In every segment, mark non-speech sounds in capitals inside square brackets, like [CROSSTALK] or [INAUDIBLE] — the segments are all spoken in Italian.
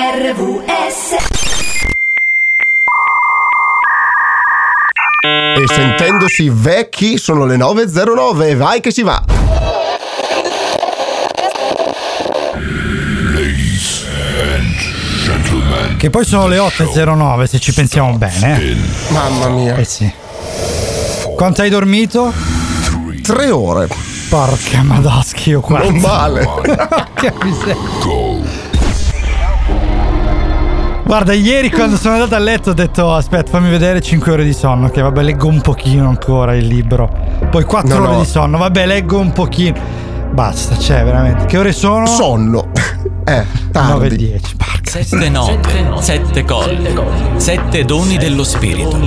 RVS E sentendosi vecchi sono le 9.09, vai che si va! Che poi sono le 8.09 se ci pensiamo bene. eh. Mamma mia. Eh sì. Quanto hai dormito? Tre ore. Porca madoschi, io qua. Non male. che [LAUGHS] miseria. Guarda, ieri quando sono andato a letto ho detto aspetta fammi vedere 5 ore di sonno, che vabbè leggo un pochino ancora il libro. Poi 4 No, ore no. di sonno, vabbè leggo un pochino. Basta, cioè veramente. Che ore sono? Sonno. [LAUGHS] Eh, 9 e tardi. 10. Porca. Sette note, sette colli, sette doni dello spirito.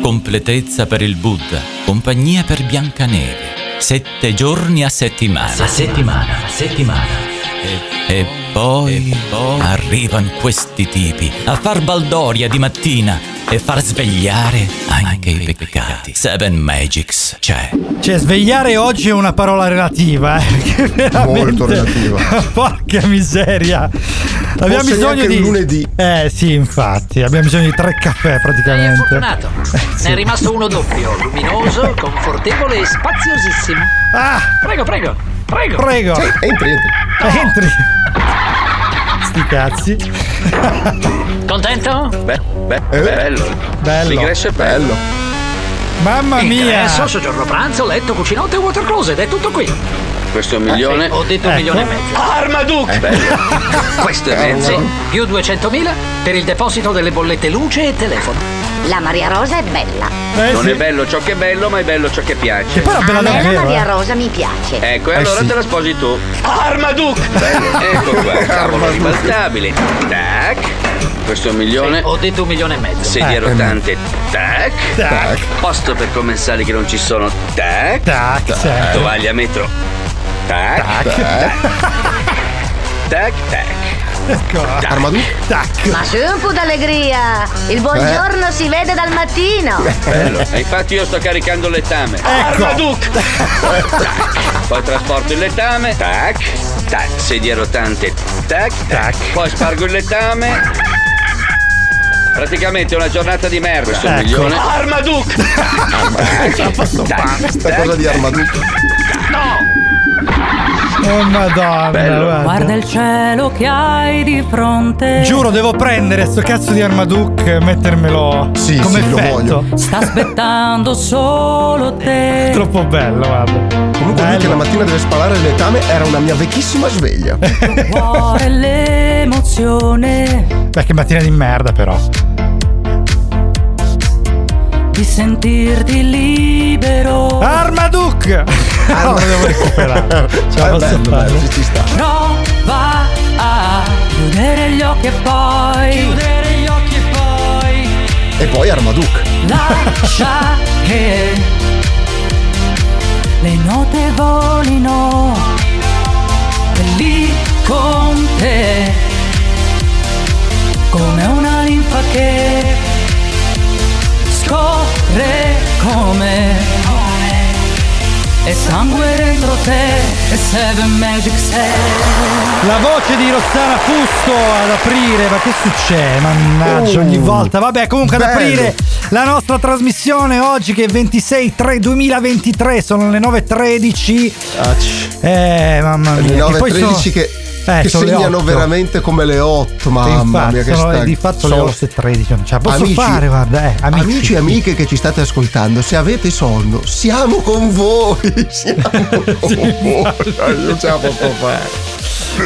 Completezza per il Buddha, compagnia per Biancaneve. Sette giorni a settimana. A settimana, a settimana. E, e poi, arrivano questi tipi a far baldoria di mattina e far svegliare anche i peccati. Seven Magics c'è. Cioè, svegliare oggi è una parola relativa, eh. [LAUGHS] Che veramente- Molto relativa. [LAUGHS] Porca miseria. Abbiamo Forse bisogno di. lunedì. Eh sì, infatti, abbiamo bisogno di tre caffè praticamente. Fortunato. [LAUGHS] Ne è rimasto uno doppio, luminoso, confortevole e spaziosissimo. Ah, Prego, prego, prego. prego. Sì, entri, entri. Entri. Sti cazzi. Contento? Beh, beh, Eh? bello. Bello. L'ingresso è bello. Mamma mia. Ingresso, soggiorno pranzo, letto, cucinotte e water closet, è tutto qui. Questo è un milione. Ho detto un Ecco. milione e mezzo. Armaduke! Bello. Questo è mezzo. Più 200.000 per il deposito delle bollette luce e telefono. La Maria Rosa è bella. Eh, Non sì. è bello ciò che è bello, ma è bello ciò che piace. era A bella me la davvero. Maria eh. Rosa mi piace. Ecco, e Eh allora sì. te la sposi tu. Armaduke! Bello. Ecco qua, cavolo ribaltabile. Tac. Questo è un milione. Ho detto un milione e mezzo. Sedie Eh. rotante. Tac. Tac. Posto per commensali che non ci sono. Tac. Tac, certo. Tovaglia metro. Tac. Tac, tac. Ecco. Armaduke? Tac. Ma su un po' d'allegria! Il buongiorno si vede dal mattino! Bello. E infatti io sto caricando il lettame. Ecco. Armaduke! Tac. Poi trasporto il lettame. Tac. Tac. Sedia rotante. Tac. Tac. Poi spargo il lettame. Praticamente una giornata di merda. Questo Ecco. milione. [LAUGHS] Armaduke! Tac. Sta cosa di Armaduke. Oh madonna. Bello. guarda. Guarda il cielo che hai di fronte. Giuro, devo prendere sto cazzo di Armaduke e mettermelo Sì, come sì, lo voglio. Sta [LAUGHS] aspettando solo te. Troppo bello, guarda. Comunque lui che Bello. la mattina deve spalare il letame era una mia vecchissima sveglia. Cuore [LAUGHS] l'emozione Beh, che mattina di merda, però. Di sentirti libero. Armaduke! [LAUGHS] Ah, lo devo recuperare. [LAUGHS] È posso bello, ci, ci sta. Prova a chiudere gli occhi e poi. Chiudere gli occhi e poi. E poi Armaduke. Lascia [LAUGHS] che le note volino e sangue dentro te e Seven Magic sei La voce di Rossana Fusto ad aprire, ma che succede? Mannaggia, Oh, ogni volta. Vabbè, comunque ad bello. aprire la nostra trasmissione oggi che è 26 3 2023, sono le 9.13. Eh, mamma mia. Le che poi 9.13 sono- che, Eh, che segnano 8. veramente come le 8. Mamma Infatti, mia, che sono sta... di fatto sono- le 8 e 13. Non ce la posso Amici, fare, guarda, eh, amici. Amici e amiche che ci state ascoltando, se avete sonno, siamo con voi. [LAUGHS] Siamo con [LAUGHS] voi. Non ce la posso fare.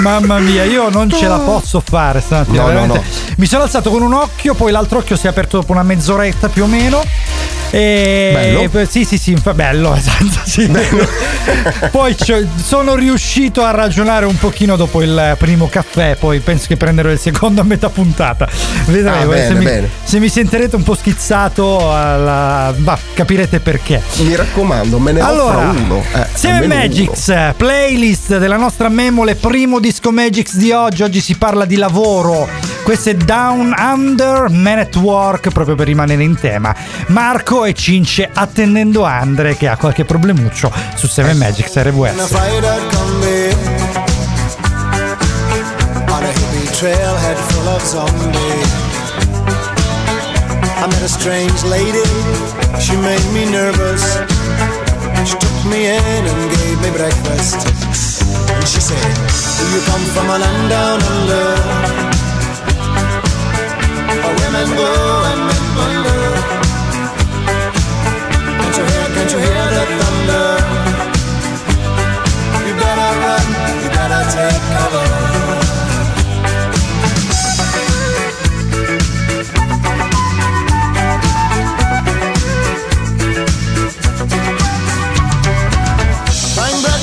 Mamma mia, io non ce la posso fare stamattina. No, no, no. Mi sono alzato con un occhio, poi l'altro occhio si è aperto dopo una mezz'oretta più o meno. E Bello? Sì, sì, sì, fa bello, [LAUGHS] esatto. Sì. poi ci- sono riuscito a ragionare un pochino dopo il primo caffè, poi penso che prenderò il secondo a metà puntata. Vedremo Ah, bene, se, mi, se mi sentirete un po' schizzato, alla- bah, capirete perché. Mi raccomando, me ne Allora, offro uno. Eh, Seven Magics, uno. playlist della nostra memole, primo disco Magics di oggi. Oggi si parla di lavoro. Questo è Down Under Man at Work, proprio per rimanere in tema. Marco e Cince attendendo Andre che ha qualche problemuccio su Seven Magics RWS. trailhead full of zombies. I met a strange lady, she made me nervous. She took me in and gave me breakfast. And she said, Do you come from a land down under? Where women go and Can't you hear, the thunder? You better run, you better take cover.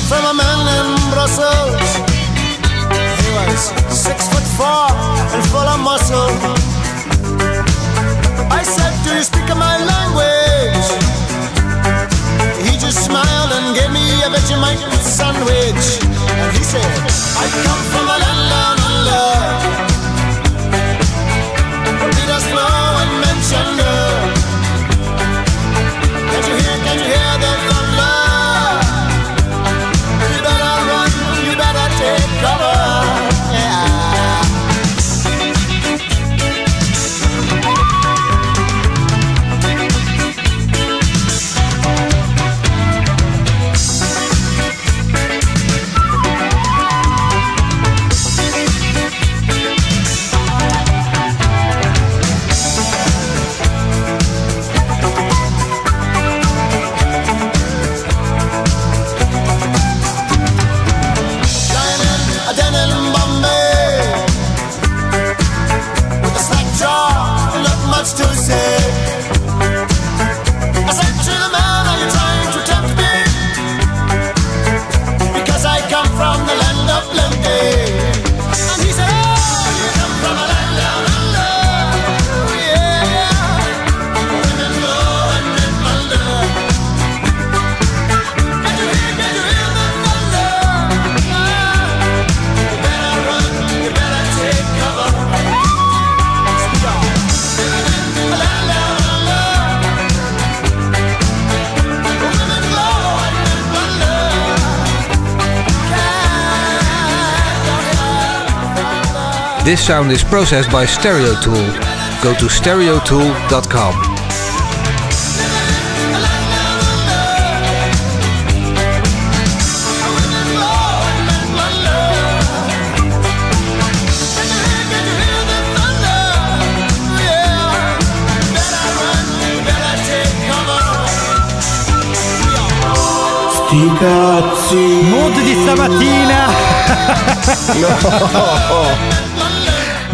From a man in Brussels. He was six foot four and full of muscle. I said, Do you speak my language? Sandwich. And he said, I come from a land This sound is processed by Stereo Tool. Go to stereotool.com. Sti cazzi! Mood di stamattina. [LAUGHS] [LAUGHS]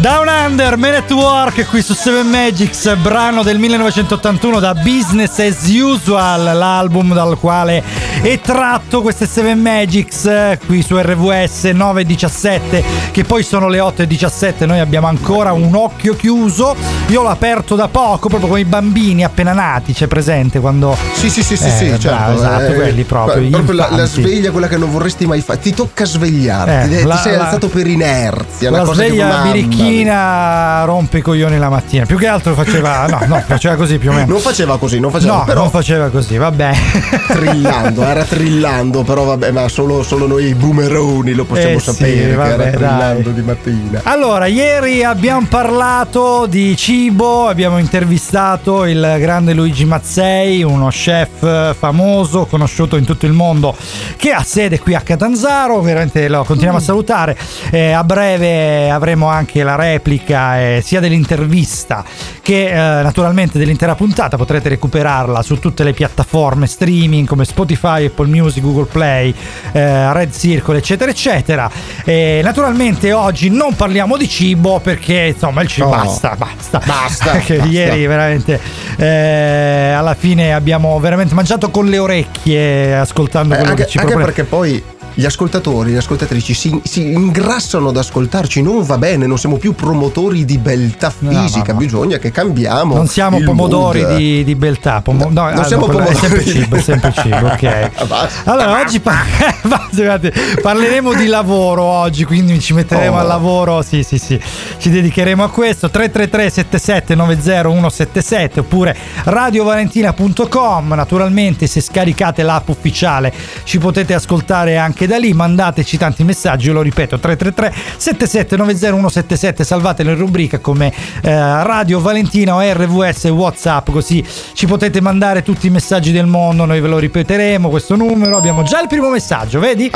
Down Under, Man at Work qui su Seven Magics, brano del 1981 da Business as Usual, l'album dal quale è tratto queste Seven Magics eh, qui su RVS 917 che poi sono le 8.17, noi abbiamo ancora un occhio chiuso, io l'ho aperto da poco proprio come i bambini appena nati, c'è presente quando... Sì, sì, sì, sì, Eh, sì, bravo, certo. esatto, quelli proprio, proprio la, la sveglia, quella che non vorresti mai fare. Ti tocca svegliarti. Eh, ti la- sei la- alzato per inerzia. una La cosa che sveglia birichina rompe i coglioni la mattina. Più che altro faceva. No, no, faceva così più o meno. Non faceva così, non faceva no, però non faceva così, vabbè. trillando, era trillando, però vabbè, ma solo, solo noi boomeroni lo possiamo Eh sì, sapere vabbè, che era dai. trillando di mattina. Allora, ieri abbiamo parlato di cibo, abbiamo intervistato il grande Luigi Mazzei, uno chef famoso, conosciuto in tutto il mondo, che ha sede qui a Catanzaro, veramente lo continuiamo a salutare. Eh, a breve avremo anche la replica eh, sia dell'intervista che eh, naturalmente dell'intera puntata, potrete recuperarla su tutte le piattaforme streaming come Spotify, Apple Music, Google Play, eh, Red Circle, eccetera, eccetera. E naturalmente oggi non parliamo di cibo perché insomma il cibo No. basta, basta. Basta, [LAUGHS] Perché basta. ieri veramente eh, alla fine abbiamo veramente mangiato con le orecchie ascoltando Eh, quello anche, che ci anche propone. perché poi gli ascoltatori, le ascoltatrici si, si ingrassano ad ascoltarci, non va bene, non siamo più promotori di beltà No, no, fisica, no. bisogna che cambiamo. Non siamo pomodori di, di beltà, pomo- no, non ah, siamo no, quello è pomodori. sempre cibo, è sempre cibo, ok. [LAUGHS] Allora, oggi par- [LAUGHS] parleremo di lavoro oggi, quindi ci metteremo Oh. al lavoro, sì, sì, sì, ci dedicheremo a questo. 333 77 90 177 oppure radiovalentina.com. Naturalmente, se scaricate l'app ufficiale ci potete ascoltare anche anche da lì, mandateci tanti messaggi, lo ripeto, 333 7790177, salvatelo in rubrica come eh, Radio Valentina o RVS Whatsapp, così ci potete mandare tutti i messaggi del mondo, noi ve lo ripeteremo questo numero, abbiamo già il primo messaggio, vedi?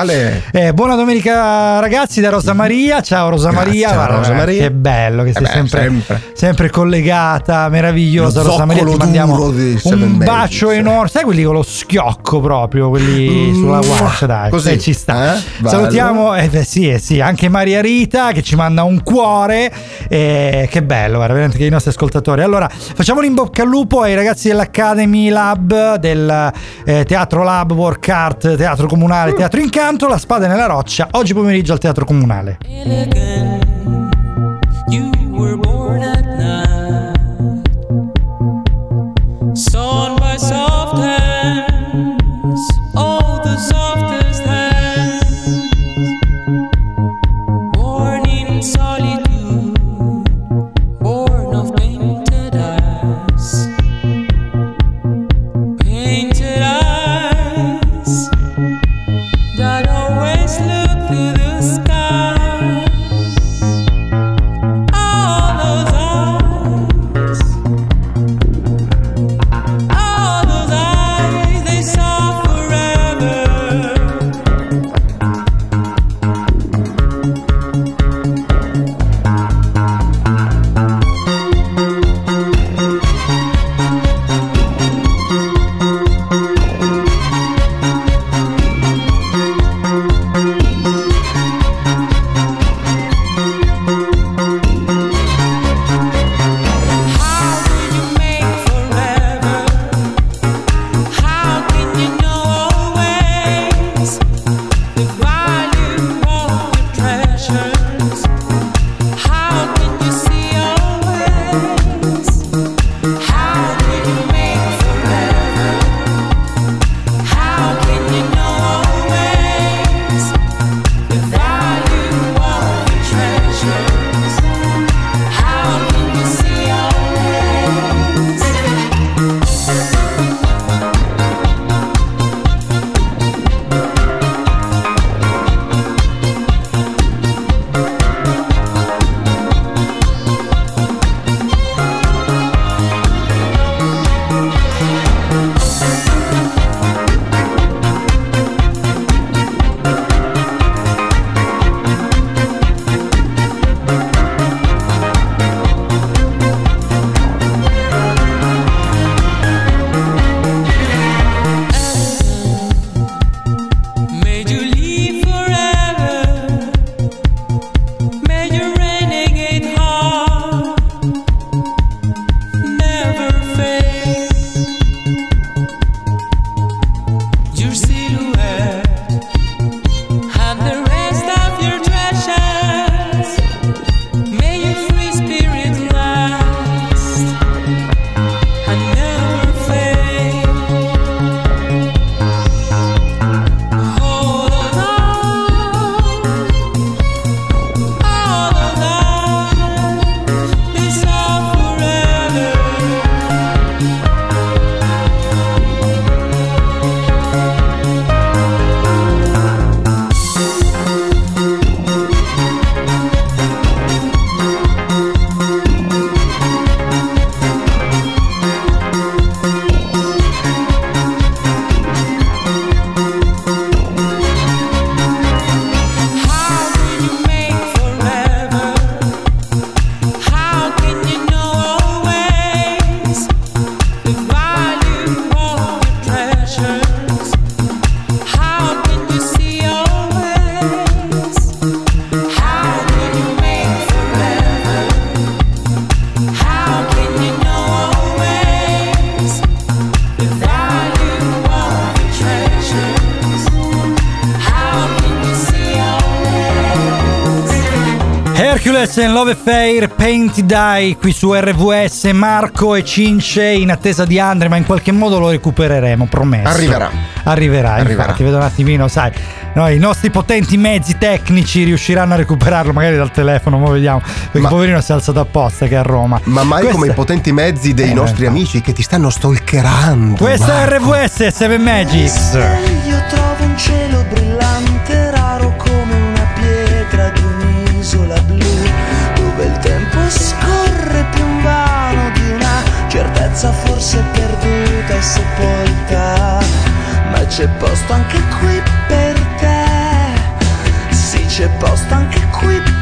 Eh, buona domenica ragazzi da Rosa Maria, ciao Rosa Grazie, Maria, Guarda, Rosa Maria. che bello che sei Eh beh, sempre, sempre. sempre collegata, meravigliosa Lo Rosa Maria, ti mandiamo un bacio enorme, sai quelli con lo schiocco proprio, quelli Mm, sulla guancia, dai, così, eh, ci sta. eh? Salutiamo, eh, beh, sì, eh, sì, anche Maria Rita che ci manda un cuore, eh, che bello, guarda, veramente che i nostri ascoltatori. Allora, facciamo un in bocca al lupo ai ragazzi dell'Academy Lab, del eh, Teatro Lab, Work Art, Teatro Comunale, Teatro Incanto, La Spada nella Roccia, oggi pomeriggio al Teatro Comunale. You Love Affair, Painted Eye qui su RVS, Marco e Cince in attesa di Andre, ma in qualche modo lo recupereremo, promesso. Arriverà. Arriverà, Arriverà. infatti, vedo un attimino, sai, no, i nostri potenti mezzi tecnici riusciranno a recuperarlo magari dal telefono, ma vediamo, perché Ma- poverino si è alzato apposta che è a Roma. Ma mai Questa- come i potenti mezzi dei Eh, nostri infatti. amici che ti stanno stalkerando. Questa è. RVS 7 Magics. Io trovo un cielo forse perduta e sepolta, ma c'è posto anche qui per te, sì c'è posto anche qui per te.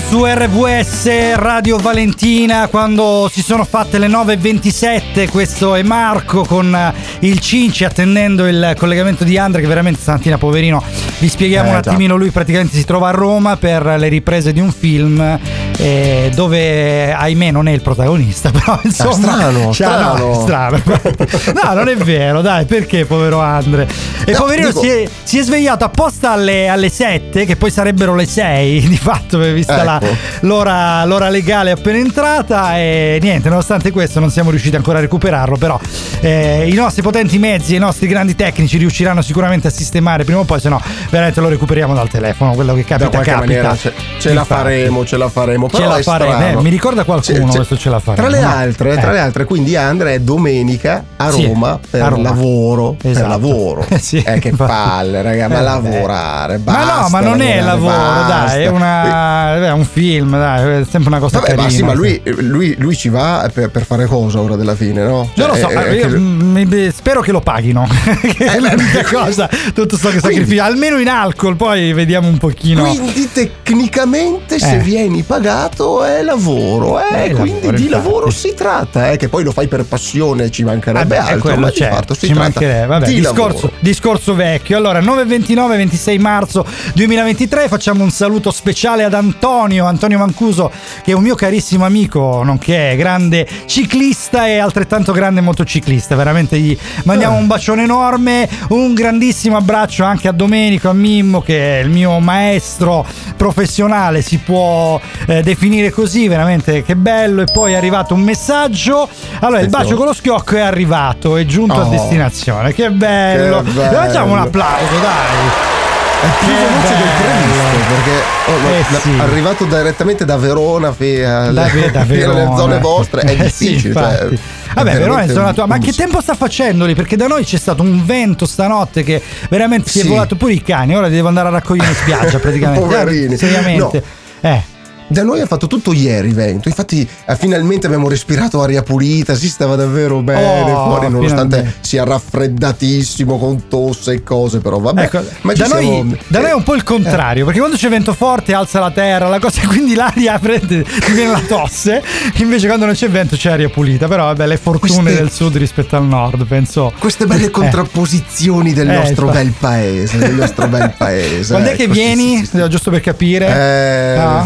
Su RVS Radio Valentina quando si sono fatte le 9.27, questo è Marco con eh, il Cinci attendendo il collegamento di Andrea che veramente stamattina poverino vi spieghiamo Eh, un già. attimino, lui praticamente si trova a Roma per le riprese di un film eh, dove ahimè non è il protagonista [LAUGHS] però insomma strano, [LAUGHS] c'ha- no, strano. è strano. [LAUGHS] no non è vero dai perché povero Andre e No, poverino dico- si, è, si è svegliato apposta alle, alle 7 che poi sarebbero le 6 [LAUGHS] di fatto vista la- Ecco. l'ora, l'ora legale appena entrata e niente nonostante questo non siamo riusciti ancora a recuperarlo però eh, i nostri potenti mezzi e i nostri grandi tecnici riusciranno sicuramente a sistemare prima o poi se no veramente lo recuperiamo dal telefono quello che Da capita qualche capita maniera ce, ce la faremo, ce la faremo. Ce la faremo, eh, mi ricorda qualcuno Ce- questo ce la faremo, Tra le altre, Eh. tra le altre, quindi Andrea è domenica a Sì, Roma per a Roma. lavoro. Per Esatto. lavoro. [LAUGHS] Eh, sì, eh, che [LAUGHS] palle, raga, ma Eh, lavorare. ma no basta ma non è lavoro basta. dai è, una, è un film dai è sempre una cosa Vabbè, carina ma sì, ma lui, lui, lui ci va per, per fare cosa ora della fine, no? Non lo Cioè, so, è- eh, io, che- mi- spero che lo paghino. [LAUGHS] che è l'unica cosa, tutto sto che sacrificio. Almeno in alcol, poi vediamo un pochino. Quindi tecnicamente se Eh. vieni pagato è lavoro, eh, È quindi lavoro, di infatti. lavoro si tratta, eh, che poi lo fai per passione, ci mancherebbe altro, ma di c'è, fatto si ci tratta mancherebbe. Vabbè, di discorso, lavoro. discorso vecchio. Allora, 9-29, 26 marzo 2023, facciamo un saluto speciale ad Antonio, Antonio Mancuso, che è un mio carissimo amico, nonché grande ciclista e altrettanto grande motociclista. Veramente gli mandiamo un bacione enorme, un grandissimo abbraccio anche a Domenico, a Mimmo, che è il mio maestro professionale, si può eh, definire così, veramente che bello. E poi è arrivato un messaggio. Allora, il bacio con lo schiocco è arrivato, è giunto a Oh. destinazione. Che bello. Che bello. Facciamo un applauso, dai. È più Che veloce del bello. previsto perché oh, Eh, la- sì. arrivato direttamente da Verona alle, Da, da [LAUGHS] fino alle Verona. zone vostre è Eh, sì, difficile. cioè, infatti. è Vabbè, Verona è zona tua. Ma che tempo sta facendo lì? Perché da noi c'è stato un vento stanotte che veramente si è Sì. volato pure i cani. Ora li devo andare a raccogliere in spiaggia [LAUGHS] praticamente. Poverini. Eh, Seriamente. Eh. Da noi ha fatto tutto ieri vento, infatti eh, finalmente abbiamo respirato aria pulita, si stava davvero bene Oh, fuori nonostante finalmente. sia raffreddatissimo con tosse e cose, però vabbè. Ecco, ma da, noi, siamo- da noi è un po' il eh. contrario, perché quando c'è vento forte alza la terra, la cosa, [LAUGHS] quindi l'aria prende, ti viene la tosse, invece quando non c'è vento c'è aria pulita, però vabbè le fortune Queste- del sud rispetto al nord, penso. Queste belle Eh. contrapposizioni del Eh, nostro infatti. bel paese, del nostro bel [LAUGHS] paese. Quando è che ecco, sì, vieni? sì, sì. Giusto per capire. Eh, No?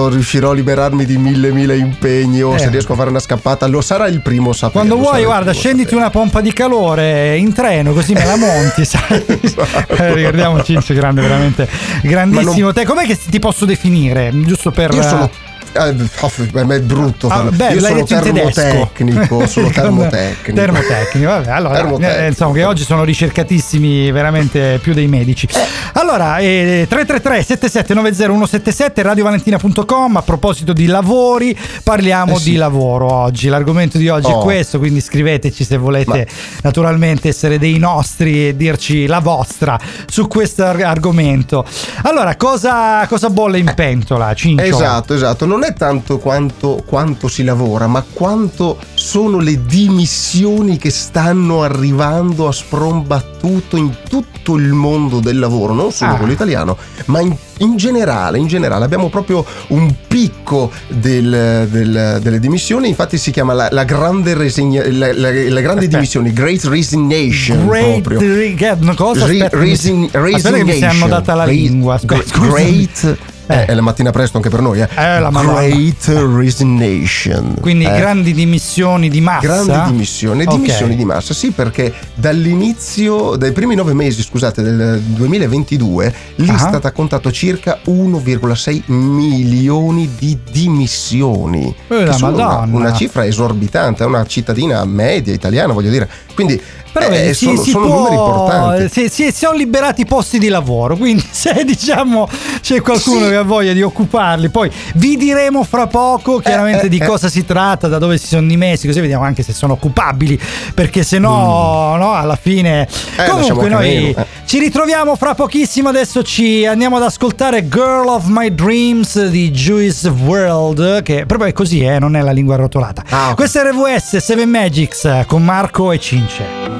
Quando riuscirò a liberarmi di mille mille impegni o Eh. se riesco a fare una scappata, lo sarà il primo a saperlo. Quando vuoi, guarda, scenditi una pompa di calore in treno, così me la monti, [LAUGHS] sai? Eh, ricordiamo Cinzio, grande, veramente grandissimo. Te, com'è che ti posso definire? Giusto per. Io sono. Eh, beh, ma è brutto Ah, farlo. beh, Io sono termotecnico. Sono [LAUGHS] termotecnico. Termotecnico, vabbè, allora, Termotecnico. eh, insomma, che oggi sono ricercatissimi veramente più dei medici. Allora, eh, 333 7790 177 radiovalentina.com. A proposito di lavori, parliamo Eh sì. di lavoro oggi. L'argomento di oggi è Oh. questo, quindi scriveteci se volete naturalmente essere dei nostri e dirci la vostra su questo ar- argomento. Allora, cosa, cosa bolle in pentola, Cincio? Esatto, esatto. Non è tanto quanto, quanto si lavora, ma quanto sono le dimissioni che stanno arrivando a sprombattuto in tutto il mondo del lavoro, non solo Ah. quello italiano, ma in, in generale, in generale. Abbiamo proprio un picco del- del- delle dimissioni, infatti si chiama la, la grande resigna, la, la- la grande dimissioni, Great Resignation. Great proprio. re- cosa? Re- mi- resin- aspetta che mi si è resignation. annodata la lingua. Scusami. Great eh, è la mattina presto anche per noi, eh. Eh, la. Great Resignation. Quindi Eh, grandi dimissioni di massa. Grandi dimissioni, Ok. dimissioni di massa, sì, perché dall'inizio, dai primi nove mesi, scusate, del 2022, l'Istat ha contato circa 1,6 milioni di dimissioni. Eh, che la sono una, una cifra esorbitante, è una cittadina media italiana, voglio dire. Quindi Però eh, si- sono, si sono può- numeri importanti. Si, si- si sono liberati posti di lavoro, quindi [LAUGHS] se diciamo c'è qualcuno che ha voglia di occuparli, poi vi diremo fra poco chiaramente eh, di eh. cosa si tratta, da dove si sono dimessi, così vediamo anche se sono occupabili, perché se no, no, alla fine... lasciamo Comunque noi eh. ci ritroviamo fra pochissimo, adesso ci andiamo ad ascoltare Girl of My Dreams di Juice World, che proprio è così, eh, non è la lingua arrotolata. Ah, ok. Questo è RVS 7 Magics con Marco e Cince.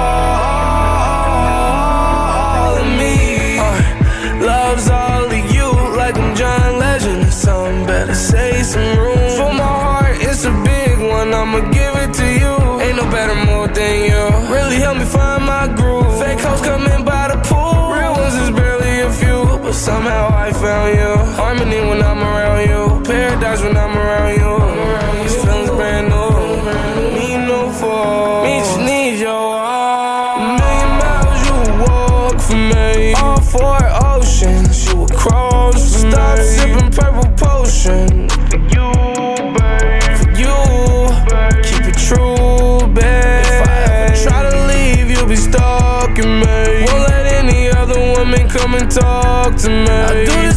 say some room for my heart. It's a big one, I'ma give it to you. Ain't no better mood than you. Really help me find my groove. Fake hoes coming by the pool. Real ones is barely a few, but somehow I found you. Harmony when I'm around you. Paradise when I'm around you. Come and talk to me. I'll do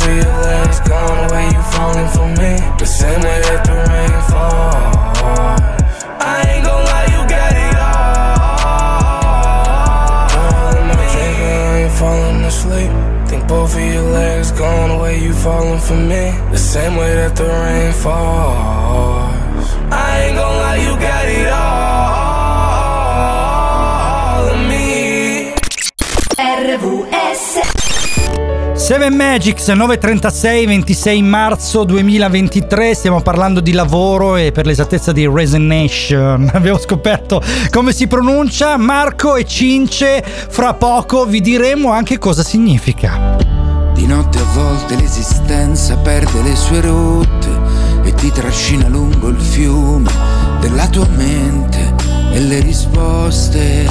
your legs going away, you falling for me The same way that the rain falls falling asleep Think both of your legs going away, you falling for me The same way that the rain falls. I ain't gon' lie, you got it all. RVS 7 Magics 936 26 marzo 2023 stiamo parlando di lavoro e per l'esattezza di resignation [LAUGHS] abbiamo scoperto come si pronuncia. Marco e Cince fra poco vi diremo anche cosa significa. Di notte a volte l'esistenza perde le sue rotte e ti trascina lungo il fiume della tua mente e le risposte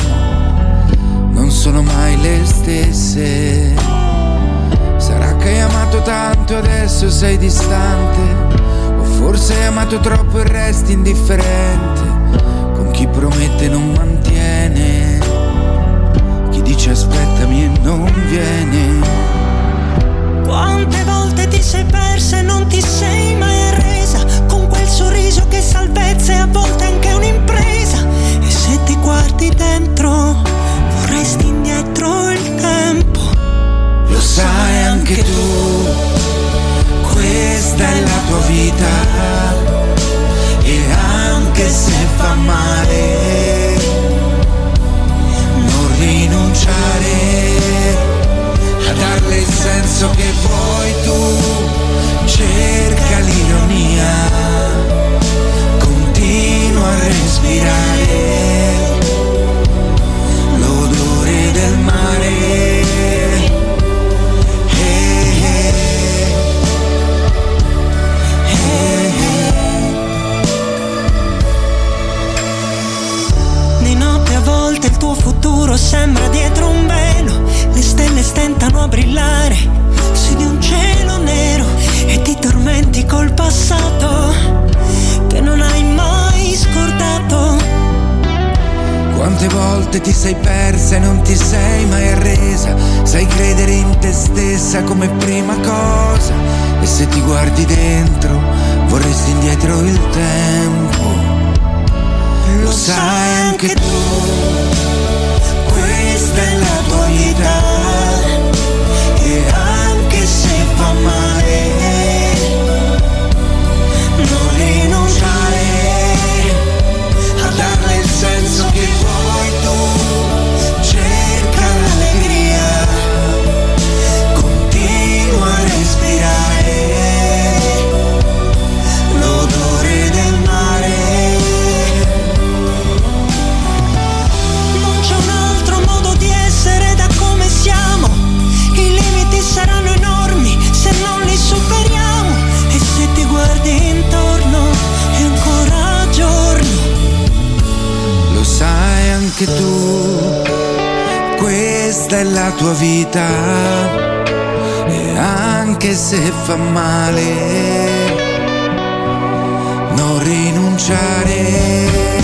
non sono mai le stesse. Che hai amato tanto adesso sei distante, o forse hai amato troppo e resti indifferente. Con chi promette non mantiene, chi dice aspettami e non viene. Quante volte ti sei persa e non ti sei mai arresa. Con quel sorriso che salvezza e a volte anche un'impresa. E se ti guardi dentro vorresti indietro il tempo Lo sai anche tu, questa è la tua vita e anche se fa male, non rinunciare a darle il senso che vuoi tu, cerca l'ironia, continua a respirare l'odore del mare. Sembra dietro un velo Le stelle stentano a brillare su di un cielo nero E ti tormenti col passato che non hai mai scordato. Quante volte ti sei persa e non ti sei mai arresa Sai credere in te stessa come prima cosa E se ti guardi dentro vorresti indietro il tempo. Lo sai anche tu Questa è la tua vita E anche se fa male Non rinunciare a darle il senso che vuoi tu. Anche tu, questa è la tua vita. E anche se fa male, non rinunciare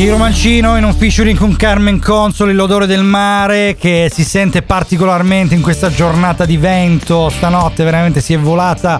Tiro Mancino in un featuring con Carmen Consoli, l'odore del mare che si sente particolarmente in questa giornata di vento. Stanotte veramente si è volata.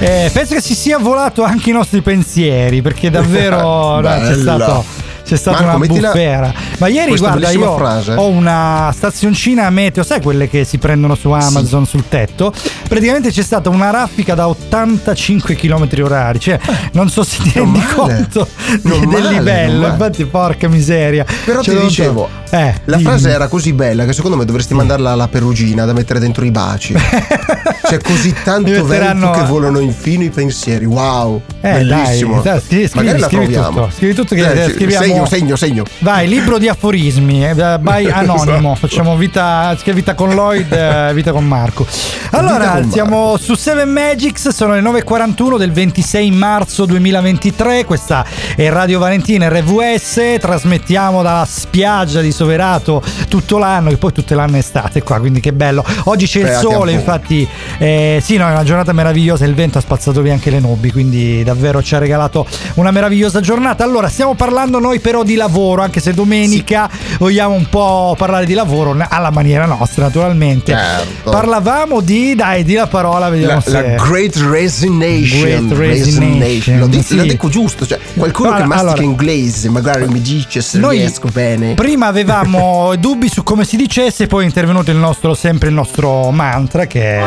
Eh, penso che si sia volato anche i nostri pensieri perché davvero [LAUGHS] no, c'è stato. C'è stata Marco, una bufera. Ma ieri, guarda, io frase. ho una stazioncina meteo, sai quelle che si prendono su Amazon sul tetto? Praticamente c'è stata una raffica da 85 km orari. Cioè, non so se ti rendi male. conto Non del male, non livello. Infatti, porca miseria. Però C'è ti dicevo, eh, la dimmi. frase era così bella che secondo me dovresti mandarla alla perugina da mettere dentro i baci. [LAUGHS] C'è così tanto vento che volano infino i pensieri. Wow, Eh, bellissimo. dai, dai, scrivi, scrivi, Magari la scrivi troviamo. tutto, scrivi tutto che Eh, eh, scriviamo. Segno, segno, segno. Vai, libro di aforismi, eh, by [LAUGHS] Anonimo. Facciamo vita, vita con Lloyd, eh, vita con Marco. Allora, con siamo su 7 Magics, sono le 9.41 del 26 marzo 2023. Questa è Radio Valentina RVS. Trasmettiamo dalla spiaggia di Soverato tutto l'anno, che poi tutto l'anno è estate qua, quindi che bello. Oggi c'è il Beati sole, appunto. infatti, eh, sì, no, è una giornata meravigliosa. Il vento ha spazzato via anche le nubi, quindi davvero ci ha regalato una meravigliosa giornata. Allora, stiamo parlando noi però di lavoro, anche se domenica vogliamo un po' parlare di lavoro alla maniera nostra, naturalmente. Certo. Parlavamo di, dai, di la parola, vediamo La, se. la Great Resignation. Great Resignation, Lo, dico, sì. lo dico giusto, cioè qualcuno Allora, che mastica allora. inglese magari mi dice se Noi riesco bene. Prima avevamo [LAUGHS] dubbi su come si dicesse, poi è intervenuto il nostro, sempre il nostro mantra che è...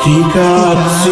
Sti cazzi.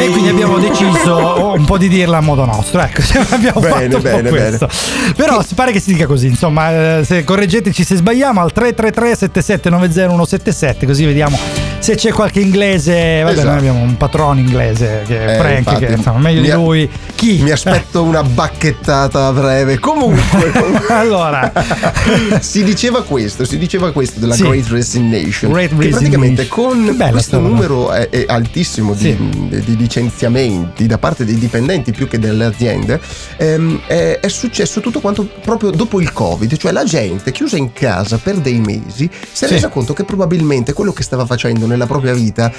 E quindi abbiamo deciso un po' di dirla a modo nostro, ecco, [LAUGHS] abbiamo Bene, fatto bene, questo. Però si pare che si dica così, insomma, eh, se correggeteci se sbagliamo al 333 7790 177, così vediamo se c'è qualche inglese, vabbè, Esatto. noi abbiamo un patrono inglese che è Eh, Frank, infatti, che insomma, meglio di lui. Chi? Mi aspetto una bacchettata a breve. Comunque, [LAUGHS] allora, [LAUGHS] si diceva questo, si diceva questo della Sì. Great Resignation. Great che praticamente Resignation. con questo parola. numero è, è altissimo di, di licenziamenti da parte dei dipendenti più che delle aziende, ehm, è, è successo tutto quanto proprio dopo il Covid, cioè la gente chiusa in casa per dei mesi si è Sì. resa conto che probabilmente quello che stava facendo nella propria vita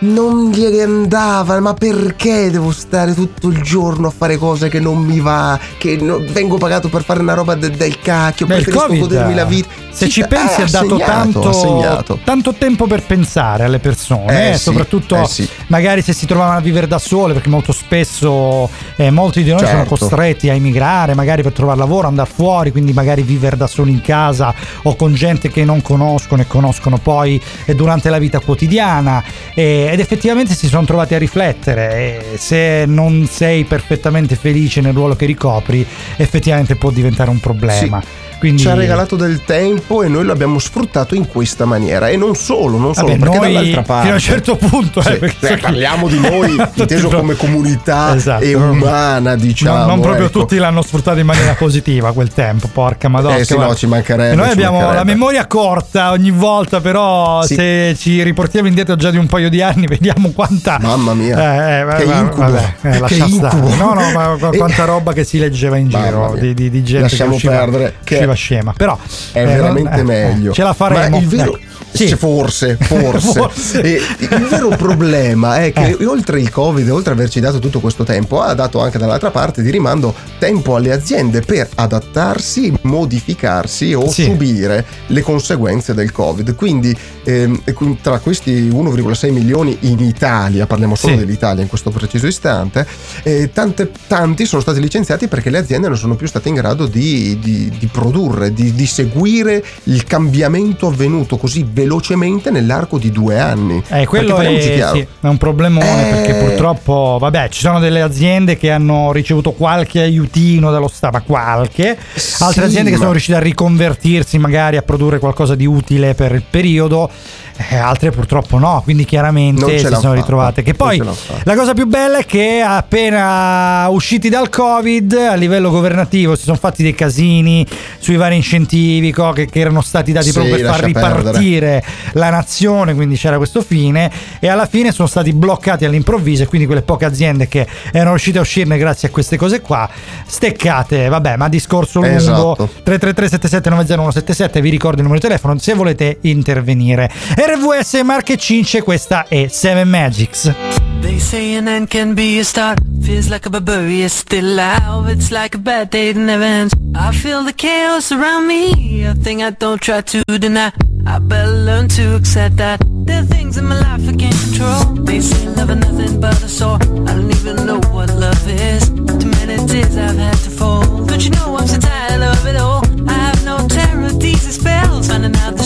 non gli andava, ma perché devo stare tutto il giorno a fare cose che non mi va, che no- vengo pagato per fare una roba de- del cacchio, Beh, preferisco Covid, godermi la vita. Se Sì, ci eh, pensi, ha dato segnato, tanto, ha tanto tempo per pensare alle persone, Eh, eh, soprattutto eh, sì. magari se si trovavano a vivere da sole, perché molto spesso eh, molti di noi sono Certo. costretti a emigrare, magari per trovare lavoro, andare fuori, quindi magari vivere da soli in casa o con gente che non conoscono e conoscono poi eh, durante la vita quotidiana. Eh, ed effettivamente si sono trovati a riflettere. eh, se non sei perfettamente felice nel ruolo che ricopri, effettivamente può diventare un problema. Quindi, Ci ha regalato del tempo e noi l'abbiamo sfruttato in questa maniera. E non solo, non solo, Vabbè, perché noi dall'altra parte. fino a un certo punto, eh, perché- eh, parliamo di noi, [LAUGHS] inteso come comunità Esatto. e umana, diciamo. non, non proprio ecco. tutti l'hanno sfruttato in maniera positiva quel tempo, porca madonna. Eh sì, no, ci mancherebbe, Noi ci abbiamo mancherebbe. la memoria corta ogni volta, però Sì. se ci riportiamo indietro già di un paio di anni, [LAUGHS] vediamo quanta. Mamma mia, Eh, eh, che incubo, vabbè, eh, che incubo. No, no, ma qu- [LAUGHS] E- quanta roba che si leggeva in giro di, di- di gente Lasciamo che usciva, perdere, che usciva scema. Però È eh, veramente non- eh, meglio. Ce la faremo. Ma il vero. dai. Sì. Forse, forse. [LAUGHS] Forse. E il vero problema è che Eh. oltre il Covid, oltre ad averci dato tutto questo tempo, ha dato anche dall'altra parte di rimando tempo alle aziende per adattarsi, modificarsi o Sì. subire le conseguenze del Covid. Quindi ehm, tra questi 1,6 milioni in Italia, parliamo solo Sì. dell'Italia in questo preciso istante, eh, tante- tanti sono stati licenziati perché le aziende non sono più state in grado di, di- di produrre, di, di seguire il cambiamento avvenuto così velocemente nell'arco di due anni. Eh, quello è, sì, è un problemone Eh. perché purtroppo, vabbè, ci sono delle aziende che hanno ricevuto qualche aiutino dallo Stato, qualche, altre Sì, aziende che ma- sono riuscite a riconvertirsi magari a produrre qualcosa di utile per il periodo. Eh, altre purtroppo no, quindi chiaramente si sono fatta, ritrovate. Che poi la cosa più bella è che appena usciti dal Covid a livello governativo si sono fatti dei casini sui vari incentivi co- che, che erano stati dati Sì, proprio per far lascia perdere. ripartire la nazione, quindi c'era questo fine e alla fine sono stati bloccati all'improvviso e quindi quelle poche aziende che erano riuscite a uscirne grazie a queste cose qua, steccate, vabbè, ma discorso lungo Esatto. 333 7790 vi ricordo il numero di telefono se volete intervenire. RVS Marche Cince, questa è 7 Magics. They say an end can be a start. Feels like a barbarian still alive. It's like a bad day that never ends. I feel the chaos around me. A thing I don't try to deny. I better learn to accept that. There are things in my life I can't control. They say love is nothing but a sore. I don't even know what love is. Too many tears I've had to fold. But you know I'm so tired of it all. I have no terror, these spells. Finding out the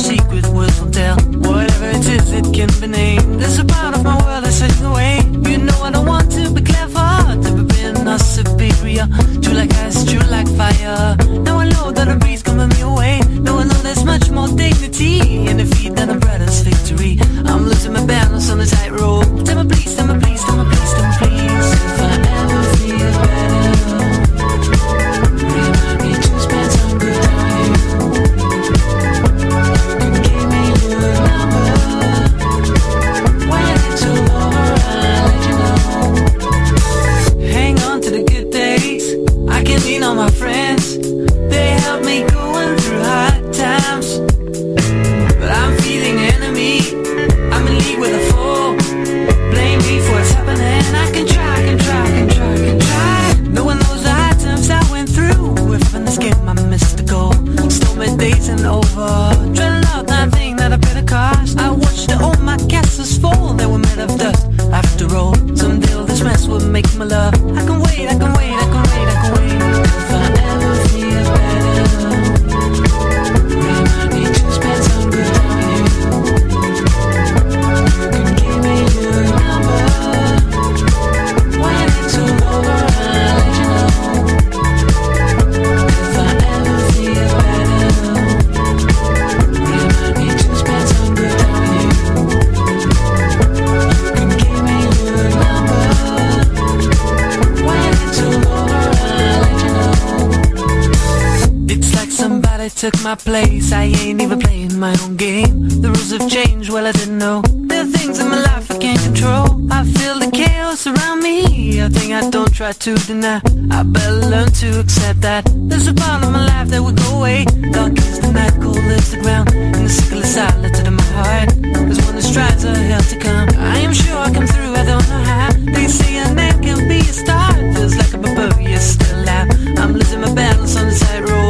Whatever it is, it can be named. There's a part of my world that's fading away. You know I don't want to be clever. Never been a superior. True like ice, true like fire. Now I know that a breeze coming me away. Now I know there's much more dignity in defeat than a brother's victory. I'm losing my balance on the tightrope. Tell me please, tell me please, tell me please, tell me please. Make my love. I can took my place. I ain't even playing my own game. The rules have changed, well, I didn't know. There are things in my life I can't control. I feel the chaos around me. A thing I don't try to deny. I better learn to accept that. There's a part of my life that will go away. Dark is the night, cold is the ground. And the sickle is silent in my heart. There's one that strives a hell to come. I am sure I come through, I don't know how. They say a man can be a star. Feels like a barbarian still out. I'm losing my balance on the tightrope.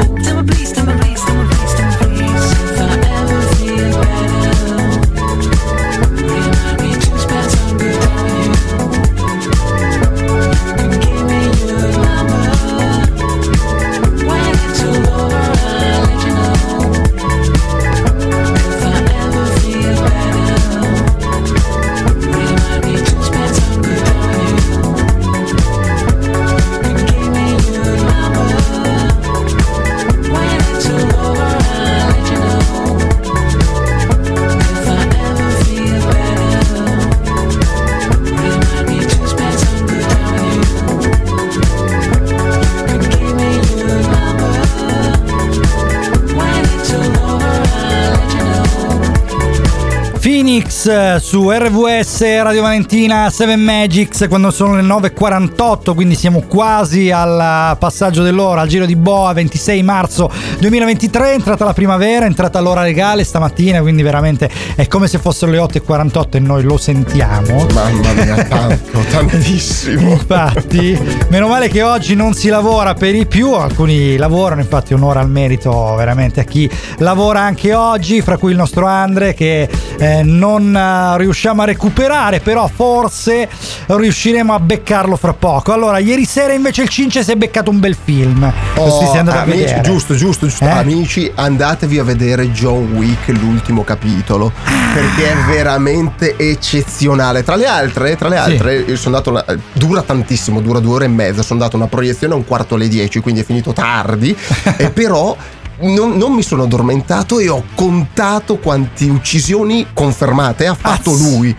Phoenix eh, su RVS Radio Valentina 7 Magics quando sono le 9.48 quindi siamo quasi al passaggio dell'ora al giro di Boa 26 marzo 2023 è entrata la primavera è entrata l'ora legale stamattina quindi veramente è come se fossero le 8.48 e noi lo sentiamo Mamma mia, [LAUGHS] tanto, tantissimo. Infatti, meno male che oggi non si lavora per i più, alcuni lavorano, infatti onora al merito veramente a chi lavora anche oggi, fra cui il nostro Andre che eh, non eh, riusciamo a recuperare, però forse riusciremo a beccarlo fra poco. Allora, ieri sera invece il Cince si è beccato un bel film. Lo si è andato a Oh, amici, vedere. giusto, giusto, giusto. Eh? Amici, andatevi a vedere John Wick, l'ultimo capitolo, perché è veramente eccezionale. Tra le altre, tra le Sì. altre, io sono andato una- dura tantissimo, dura due ore e mezza. Sono andato a una proiezione a un quarto alle dieci, quindi è finito tardi. [LAUGHS] e però. Non, non mi sono addormentato e ho contato quante uccisioni confermate ha fatto Azz. lui.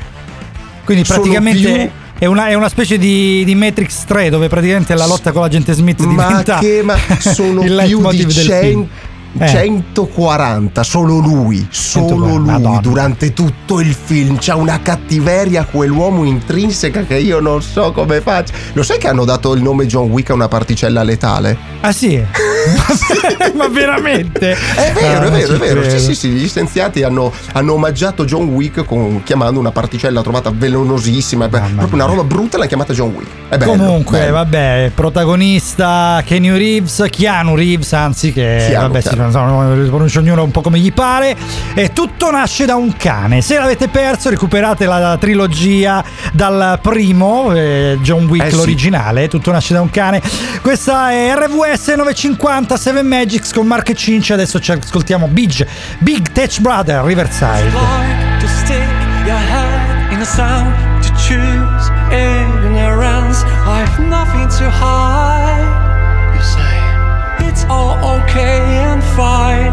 Quindi praticamente è, una, è una specie di, di Matrix 3 dove praticamente la lotta con l'agente Smith Ma diventa che ma sono [LAUGHS] il più di del 100, film. Eh. 140, solo lui, solo 140, lui Madonna. durante tutto il film. C'ha una cattiveria quell'uomo intrinseca che io non so come faccia. Lo sai che hanno dato il nome John Wick a una particella letale? Ah sì? [LAUGHS] [LAUGHS] Ma veramente? È vero, Ah, è vero, è vero. Sì, sì, sì. Gli scienziati hanno, hanno omaggiato John Wick con- chiamando una particella trovata velenosissima. beh, proprio una roba brutta l'hanno chiamata John Wick. È bello. Comunque, bello. vabbè, protagonista Keanu Reeves, Keanu Reeves, anzi, che Keanu, vabbè, si non so, pronuncia ognuno un po' come gli pare. E tutto nasce da un cane. Se l'avete perso, recuperate la trilogia dal primo, eh, John Wick, Eh sì. l'originale. Tutto nasce da un cane. Questa è RVS 950 7 Magics con Mark e Cinci. Adesso ci ascoltiamo Big, Big Tech Brother Riverside. to stick your head in the sand to choose ignorance. I've nothing to hide. You say it's all okay and fine.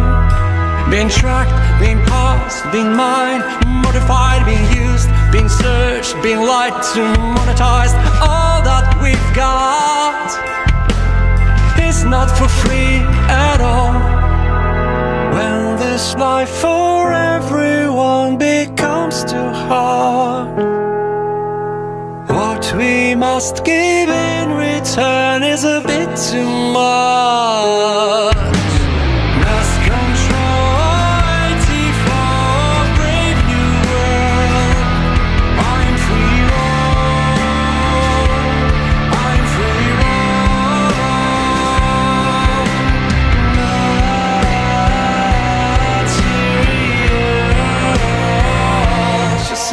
Being tracked, being passed, being mined, modified, being used, being searched, being lied to, monetized. All that we've got is not for free at all. When this life for everyone becomes too hard, what we must give in return is a bit too much.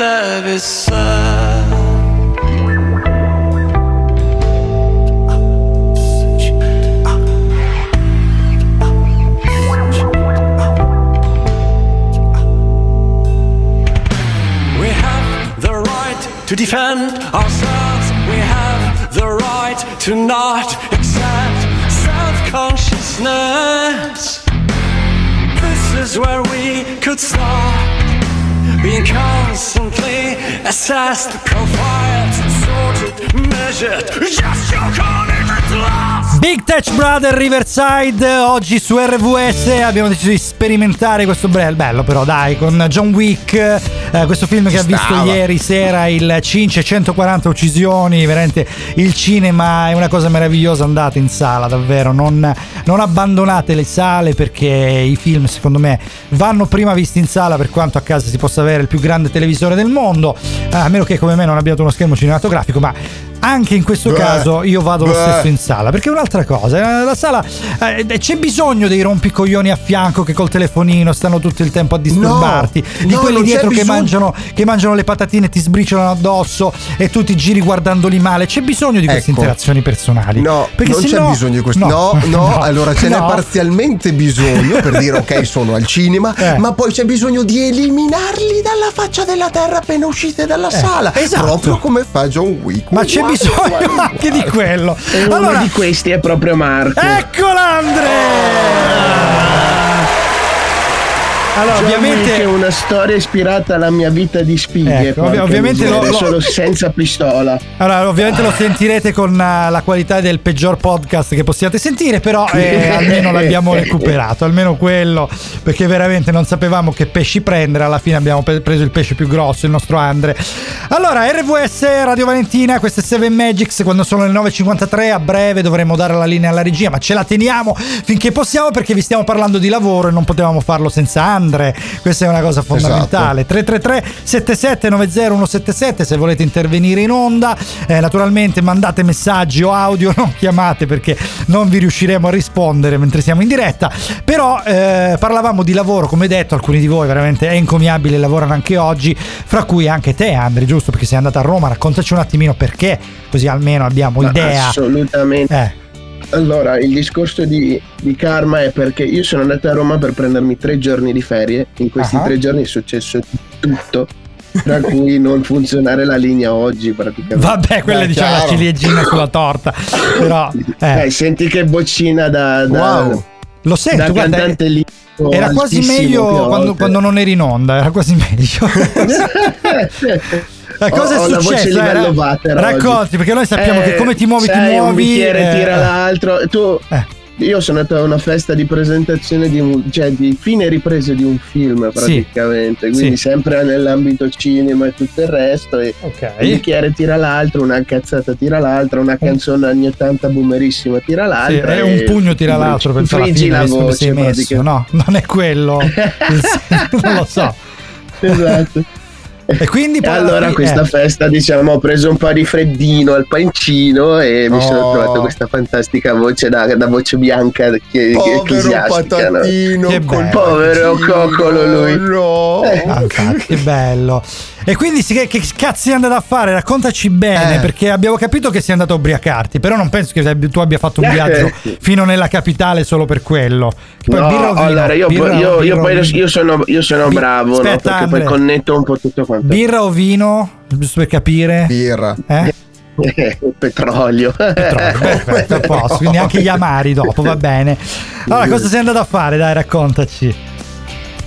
We have the right to defend ourselves. We have the right to not accept self consciousness. This is where we could start. Being constantly assessed, profiled, sorted, measured. Just call it last. Big Tech Brother Riverside oggi su RVS abbiamo deciso di sperimentare questo bello, bello però dai con John Wick eh, questo film che ha visto stava. ieri sera il Cince 140 uccisioni veramente il cinema è una cosa meravigliosa andate in sala davvero non, non abbandonate le sale perché i film secondo me vanno prima visti in sala per quanto a casa si possa avere il più grande televisore del mondo eh, a meno che come me non abbiate uno schermo cinematografico ma anche in questo Beh, caso io vado lo beh. stesso in sala perché è un'altra cosa eh, la sala eh, c'è bisogno dei rompicoglioni a fianco che col telefonino stanno tutto il tempo a disturbarti di no, quelli dietro che bisogno. mangiano, che mangiano le patatine e ti sbriciolano addosso e tu ti giri guardandoli male c'è bisogno di queste Ecco. interazioni personali No, perché non c'è sennò- bisogno di questo. No, [LAUGHS] no, allora ce n'è no. parzialmente bisogno per dire ok, [LAUGHS] sono al cinema, Eh. ma poi c'è bisogno di eliminarli dalla faccia della terra appena uscite dalla sala. esatto. Proprio come fa John Wick. ma c'è Guarda, bisogno guarda, anche di quello. E uno allora di questi è proprio Marco. eccola Andrea allora ovviamente è una storia ispirata alla mia vita di spighe. Ecco, ovvi- ovviamente lo- lo- solo senza pistola. Allora, ovviamente lo sentirete con eh, la qualità del peggior podcast che possiate sentire, però eh, [LAUGHS] almeno l'abbiamo recuperato, almeno quello, perché veramente non sapevamo che pesci prendere, alla fine abbiamo pe- preso il pesce più grosso, il nostro Andre. Allora, RVS Radio Valentina, queste 7 Magics, quando sono le 9.53, a breve dovremo dare la linea alla regia, ma ce la teniamo finché possiamo perché vi stiamo parlando di lavoro e non potevamo farlo senza Andre. Questa è una cosa fondamentale. 333 7790 177 se volete intervenire in onda. Eh, naturalmente mandate messaggi o audio, [LAUGHS] non chiamate perché non vi riusciremo a rispondere mentre siamo in diretta. Però eh, parlavamo di lavoro, come detto, alcuni di voi veramente è incomiabile, lavorano anche oggi, fra cui anche te Andri, giusto? Perché sei andata a Roma, raccontaci un attimino perché, così almeno abbiamo Ma idea. Assolutamente. Eh. Allora, il discorso di, di karma è perché io sono andato a Roma per prendermi tre giorni di ferie. In questi Ah. tre giorni è successo tutto, tra cui non funzionare la linea oggi praticamente. Vabbè, quella Beh, diciamo la chiaro. ciliegina sulla torta. Però eh. Eh, senti che boccina da, da, Wow. Lo sento, da guarda, cantante lì. Era quasi meglio quando, quando non eri in onda, era quasi [LAUGHS] meglio. [LAUGHS] Eh, cosa Ho- è la successo? Eh, water Racconti, oggi. perché noi sappiamo Eh, che come ti muovi, ti muovi. Un bicchiere eh, tira l'altro. Tu io sono andato a una festa di presentazione di un, cioè di fine riprese di un film praticamente, quindi Sì. sempre nell'ambito cinema e tutto il resto. E Ok. un bicchiere tira l'altro, una cazzata tira l'altra, una canzone anni 80 boomerissima tira Sì, l'altra. è e un pugno tira l'altro, penso alla friggi fine, la voce, messo. No, non è quello. [LAUGHS] Non lo so. Esatto. E quindi E poi alla allora questa eh. festa diciamo ho preso un po' di freddino al pancino e mi sono Oh. trovato questa fantastica voce da, da voce bianca che, che Povero ecclesiastica, no? patatino, Che col. Povero coccolo lui. No. Ah, infatti, che bello. E quindi sì, che, che cazzo è andato a fare? Raccontaci bene, Eh. perché abbiamo capito che sei andato a ubriacarti, però non penso che tu abbia fatto un Eh, viaggio fino nella capitale solo per quello. Poi No, birra o vino? allora io, Birra io- birra io vino? io sono, io sono Bi- bravo no? Aspetta, perché Andre. poi connetto un po' tutto quanto. Birra o vino? Giusto per capire. Birra. Eh? [LAUGHS] Petrolio. Petrolio, [LAUGHS] perfetto, a posto. Quindi anche gli amari dopo, va bene. Allora, cosa sei andato a fare? Dai, raccontaci.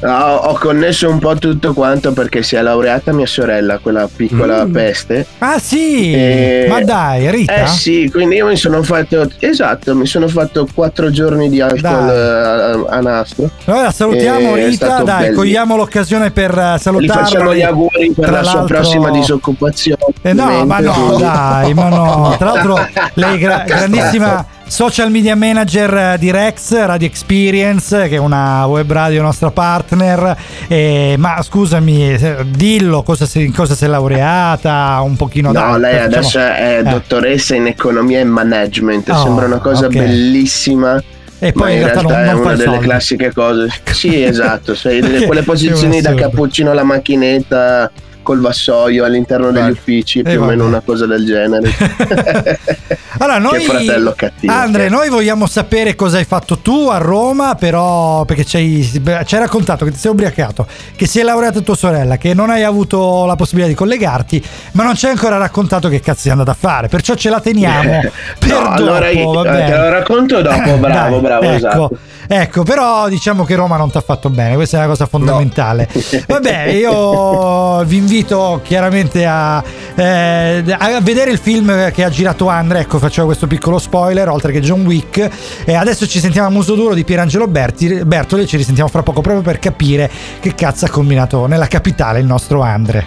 No, ho connesso un po' tutto quanto perché si è laureata mia sorella, quella piccola Mm. peste. Ah, sì! E- Ma dai, Rita? Eh sì, quindi io mi sono fatto, esatto, mi sono fatto quattro giorni di alcol eh, a, a nastro. Allora salutiamo Rita, dai, bello. cogliamo l'occasione per eh, Gli salutarla. facciamo gli auguri per Tra la sua prossima disoccupazione. Eh no, ma no, dai, ma no. Tra l'altro, lei gra- [LAUGHS] grandissima social media manager eh, di Rex Radio Experience, che è una web radio nostra partner. Eh, ma scusami, dillo cosa si, in cosa sei laureata, un pochino No, dai, lei adesso è Eh. dottoressa in economia e management, Oh, sembra una cosa ok. bellissima. E poi ma in in realtà realtà non- è non una delle soldi. classiche cose. Sì, esatto, Perché quelle [LAUGHS] posizioni da cappuccino alla macchinetta col vassoio all'interno degli uffici, più o meno una cosa del genere. [LAUGHS] Allora, noi, fratello cattivo. Andre, noi vogliamo sapere cosa hai fatto tu a Roma, però perché ci hai, raccontato che ti sei ubriacato, che si è laureata tua sorella, che non hai avuto la possibilità di collegarti, ma non ci hai ancora raccontato che cazzo sei andato a fare, perciò ce la teniamo [LAUGHS] per No, dopo, allora io- te lo racconto dopo, [LAUGHS] bravo, Dai, bravo, ecco, esatto. Ecco, però diciamo che Roma non ti ha fatto bene, questa è una cosa fondamentale. Vabbè, io vi invito chiaramente a, eh, a vedere il film che ha girato Andre, ecco facciamo questo piccolo spoiler, oltre che John Wick. E adesso ci sentiamo a muso duro di Pierangelo Berti, Bertoli e ci risentiamo fra poco proprio per capire che cazzo ha combinato nella capitale il nostro Andre.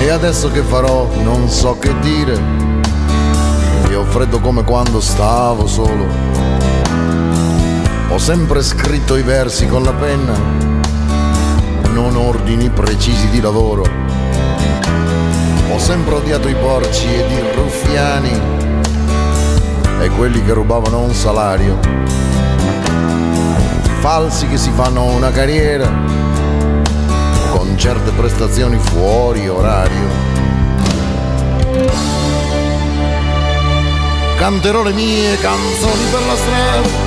E adesso che farò non so che dire. Io ho freddo come quando stavo solo. Ho sempre scritto i versi con la penna, non ordini precisi di lavoro. Ho sempre odiato i porci ed i ruffiani e quelli che rubavano un salario. Falsi che si fanno una carriera con certe prestazioni fuori orario. Canterò le mie canzoni per la strada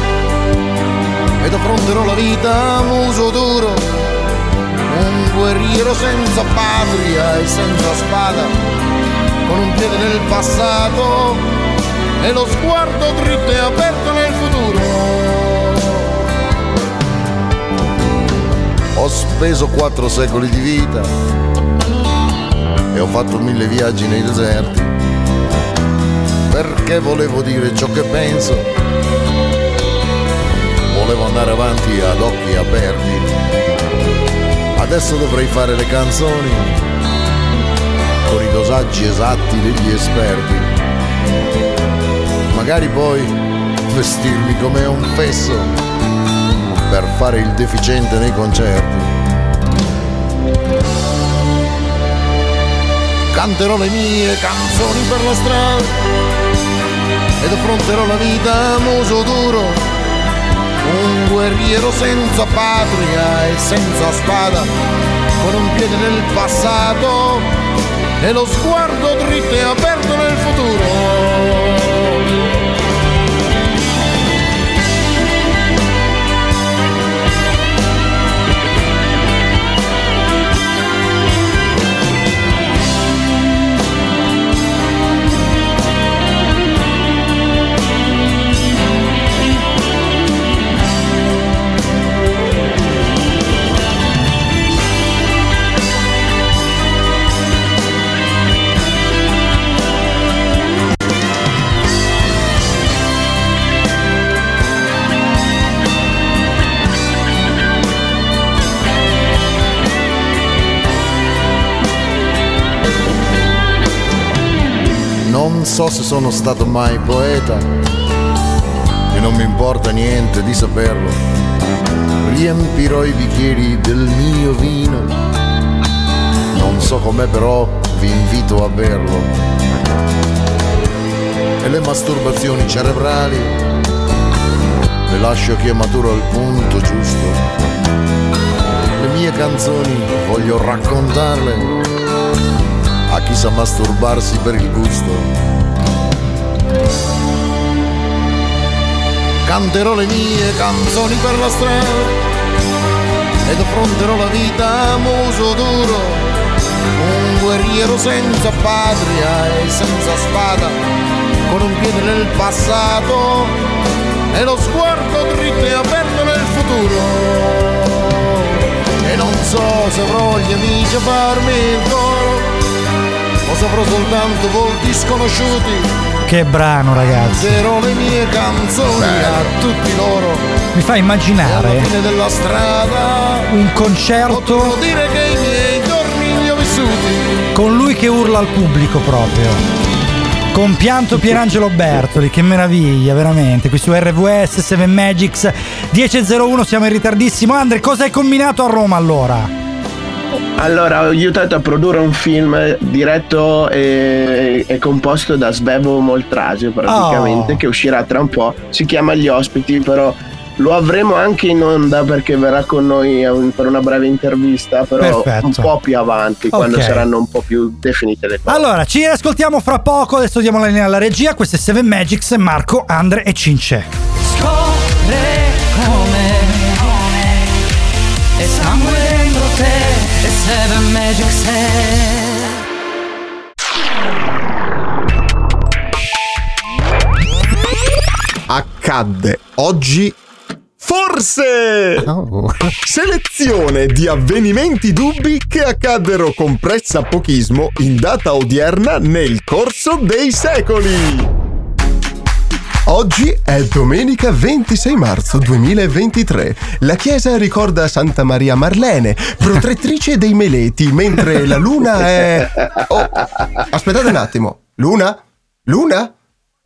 ed affronterò la vita a muso duro, un guerriero senza patria e senza spada, con un piede nel passato e lo sguardo dritto e aperto nel futuro. Ho speso quattro secoli di vita e ho fatto mille viaggi nei deserti perché volevo dire ciò che penso. Volevo andare avanti ad occhi aperti. Adesso dovrei fare le canzoni con i dosaggi esatti degli esperti. Magari poi vestirmi come un fesso per fare il deficiente nei concerti. Canterò le mie canzoni per la strada ed affronterò la vita a muso duro, un guerriero senza patria e senza spada, con un piede nel passato e lo sguardo dritto e aperto nel futuro. So se sono stato mai poeta e non mi importa niente di saperlo. Riempirò i bicchieri del mio vino, non so com'è però vi invito a berlo. E le masturbazioni cerebrali le lascio che maturo al punto giusto. Le mie canzoni voglio raccontarle a chi sa masturbarsi per il gusto. Canterò le mie canzoni per la strada ed affronterò la vita a muso duro, un guerriero senza patria e senza spada, con un piede nel passato e lo sguardo dritto e aperto nel futuro. E non so se avrò gli amici a farmi il coro o saprò soltanto volti sconosciuti. Che brano, ragazzi. Canterò le mie canzoni a tutti loro. Mi fa immaginare fine della strada un concerto dire che i miei giorni li ho vissuti. con lui che urla al pubblico proprio. Compianto Pierangelo Bertoli, che meraviglia, veramente. Qui su RVS 7 Magics 10.01 siamo in ritardissimo. Andre, cosa hai combinato a Roma allora? Allora, ho aiutato a produrre un film diretto e, e composto da Svevo Moltrasio praticamente, Oh. che uscirà tra un po'. Si chiama Gli ospiti, però lo avremo anche in onda perché verrà con noi per una breve intervista, però Perfetto. un po' più avanti, quando Ok. saranno un po' più definite le cose. Allora, ci riascoltiamo fra poco. Adesso diamo la linea alla regia. Questo è 7 Magics, Marco, Andre e Cince. Scopre come E sangue dentro te E Seven Magic Set accadde oggi Forse! Selezione di avvenimenti dubbi che accaddero con pressapochismo in data odierna nel corso dei secoli. Oggi è domenica 26 marzo 2023. La chiesa ricorda Santa Maria Marlene, protettrice dei meleti, mentre la luna è... Oh, aspettate un attimo. Luna? Luna?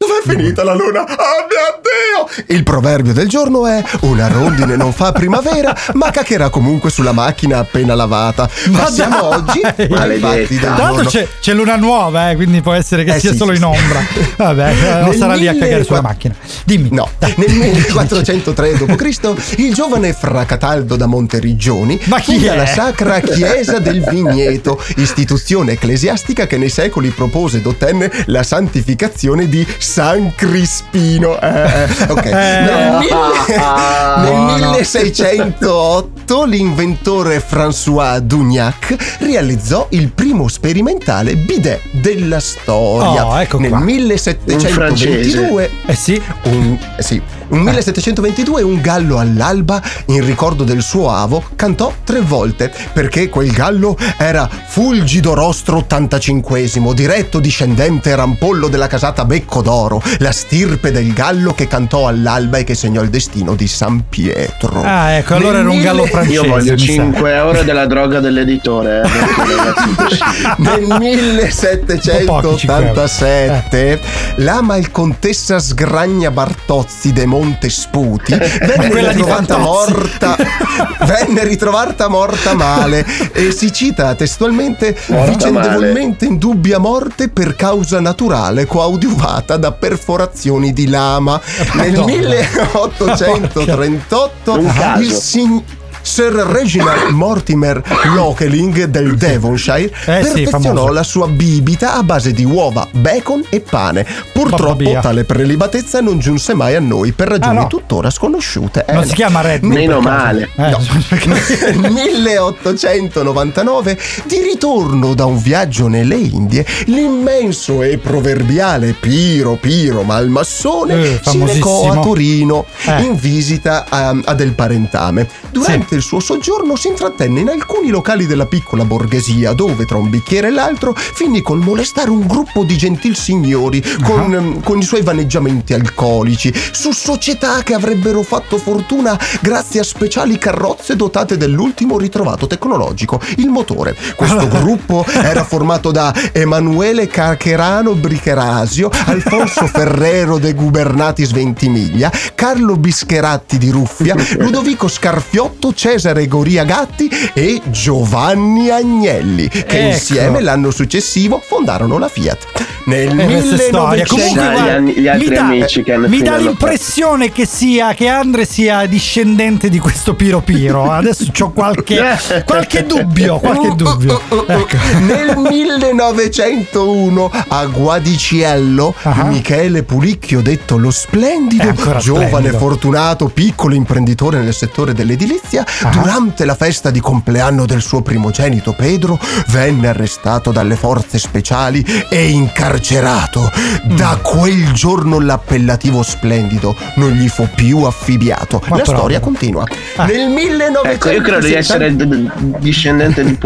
Dov'è finita la luna? Oh mio Dio! Il proverbio del giorno è una rondine non fa primavera, ma caccherà comunque sulla macchina appena lavata. Passiamo dai! oggi ai fatti del Tanto c'è, c'è luna nuova, eh, quindi può essere che Eh, sia sì, solo sì, in sì. ombra. Vabbè, non Nel sarà lì a cagare sulla 1400 macchina. Dimmi. No, nel 1403 d.C. il giovane Fra Cataldo da Monteriggioni Ma la Sacra Chiesa del Vigneto, istituzione ecclesiastica che nei secoli propose ed ottenne la santificazione di San Crispino. Eh, [LAUGHS] eh, ok. Nel, [LAUGHS] nel Buono. 1608 l'inventore François Dugnac realizzò il primo sperimentale bidet della storia. Oh, ecco nel qua. 1722 Eh sì. un, eh sì, un 1722 un gallo all'alba in ricordo del suo avo cantò tre volte perché quel gallo era Fulgido Rostro 85 diretto discendente rampollo della casata Becco d'Oro la stirpe del gallo che cantò all'alba e che segnò il destino di San Pietro Ah, ecco, allora Nel era un gallo mille- francese. Io voglio mi sa. 5 euro della droga dell'editore. eh. [LAUGHS] Nel Un po' pochi, 1787 la malcontessa Sgragna Bartozzi de Montesputi [LAUGHS] venne ritrovata morta [LAUGHS] venne ritrovata morta male e si cita testualmente Morta vicendevolmente in dubbia morte per causa naturale coadiuvata da perforazioni di lama nel Madonna. 1838 Un caso. il sign- Sir Reginald Mortimer Lokeling del Devonshire Eh sì, perfezionò famoso. la sua bibita a base di uova, bacon e pane. Purtroppo tale prelibatezza non giunse mai a noi per ragioni Ah, no. tuttora sconosciute. Eh, Non no. si chiama Red Bull. Meno male. Eh, No. [LAUGHS] perché- Nel 1899, di ritorno da un viaggio nelle Indie, l'immenso e proverbiale Piro Piro Malmassone Eh, si recò a Torino Eh. in visita a, a del parentame. Durante Durante il suo soggiorno si intrattenne in alcuni locali della piccola borghesia, dove tra un bicchiere e l'altro finì col molestare un gruppo di gentilsignori con, ehm, con i suoi vaneggiamenti alcolici, su società che avrebbero fatto fortuna grazie a speciali carrozze dotate dell'ultimo ritrovato tecnologico, il motore. Questo gruppo era formato da Emanuele Carcherano Bricherasio, Alfonso [LAUGHS] Ferrero de Gubernatis Ventimiglia, Carlo Bischeratti di Ruffia, [LAUGHS] Ludovico Scarfiotto, Cesare Goria Gatti e Giovanni Agnelli, che Ecco. insieme l'anno successivo fondarono la Fiat. Nel Eh, questa è storia. 1900 Comunque, Chissà, gli guarda, anni- gli altri mi dà, amici che hanno mi finito dà alla l'impressione che sia che Andre sia discendente di questo Piro Piro. [LAUGHS] Adesso ho qualche, qualche dubbio. [LAUGHS] Qualche dubbio. Ecco. [LAUGHS] Nel 1901 a Guadiciello, Michele Pulicchio, detto lo splendido, ancora giovane, splendido. fortunato, piccolo imprenditore nel settore dell'edilizia, durante la festa di compleanno del suo primogenito Pedro, venne arrestato dalle forze speciali e incarcerato. Da Mm. quel giorno l'appellativo splendido non gli fu più affibbiato. Ma la proprio. storia continua. Nel 1970 Ecco, io credo di essere d- d- discendente di [LAUGHS]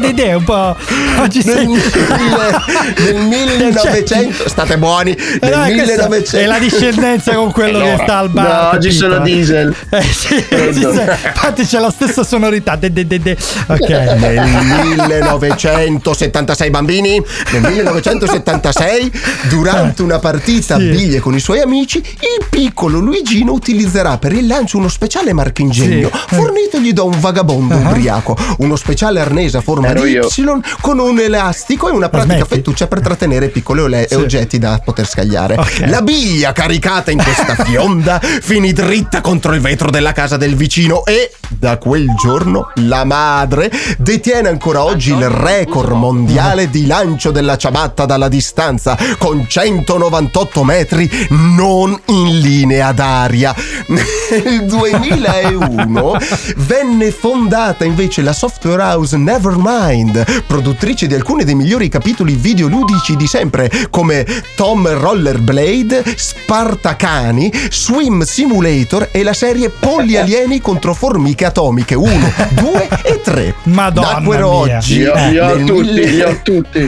de- de- un po'. Oggi sei. nel [LAUGHS] 1900 state buoni nel Eh, no, questa 1900 È la discendenza con quello che sta al bar. No, oggi sono diesel. Eh, sì. Infatti c'è la stessa sonorità. De- de- de- de. Ok. nel 1976 bambini nel 1976 durante una partita a biglie con i suoi amici il piccolo Luigino utilizzerà per il lancio uno speciale marchingegno Sì. fornitogli da un vagabondo ubriaco uno speciale arnese a forma Ero di io. Y con un elastico e una pratica smetti? fettuccia per trattenere piccoli ole- Sì. oggetti da poter scagliare Ok. la biglia caricata in questa fionda finì dritta contro il vetro della casa del vicino e da quel giorno la madre detiene ancora oggi il record mondiale di lancio della ciabatta dalla distanza con 198 metri non in linea d'aria. [LAUGHS] Nel 2001 venne fondata invece la software house Nevermind, produttrice di alcuni dei migliori capitoli videoludici di sempre come Tom Rollerblade, Spartacani, Swim Simulator e la serie Polli Alieni contro formiche atomiche 1, 2 [LAUGHS] e 3. Madonna Nacquero mia. oggi. Li ho nel tutti, mille- li ho tutti.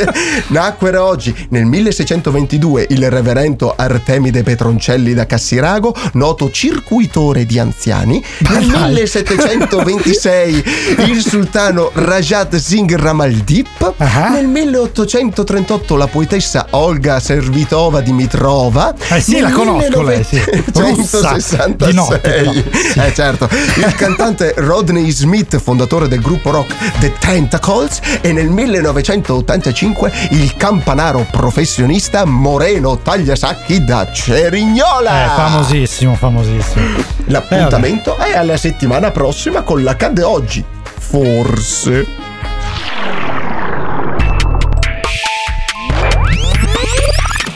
[LAUGHS] Nacquero oggi nel 1622 il reverendo Artemide Petroncelli da Cassirago, noto circuitore di anziani. Nel 1726 [LAUGHS] il sultano Rajat Singh Ramaldip. Ah. Nel 1838 la poetessa Olga Servitova Dimitrova. Eh sì, Nel la conosco lei, sì. Rossa, di notte, però. 1966 eh certo, il cantante Rodney Smith, fondatore del gruppo rock The Tentacles, e nel 1985 il campanaro professionista Moreno Tagliasacchi da Cerignola. Eh, famosissimo, famosissimo. L'appuntamento è alla settimana prossima con l'accade oggi. Forse.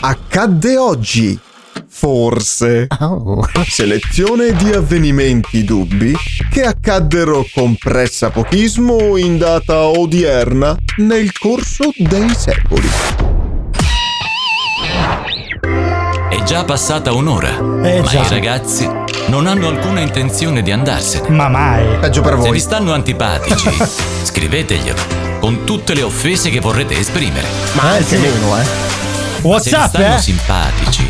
Accadde oggi. Forse. Selezione di avvenimenti dubbi che accaddero con pressapochismo in data odierna nel corso dei secoli. È già passata un'ora, Eh, ma già. i ragazzi non hanno alcuna intenzione di andarsene. Ma mai. Peggio per Se vi voi. stanno antipatici, [LAUGHS] scriveteglielo con tutte le offese che vorrete esprimere. Ma anche meno, eh. Ma se vi WhatsApp, stanno eh? simpatici,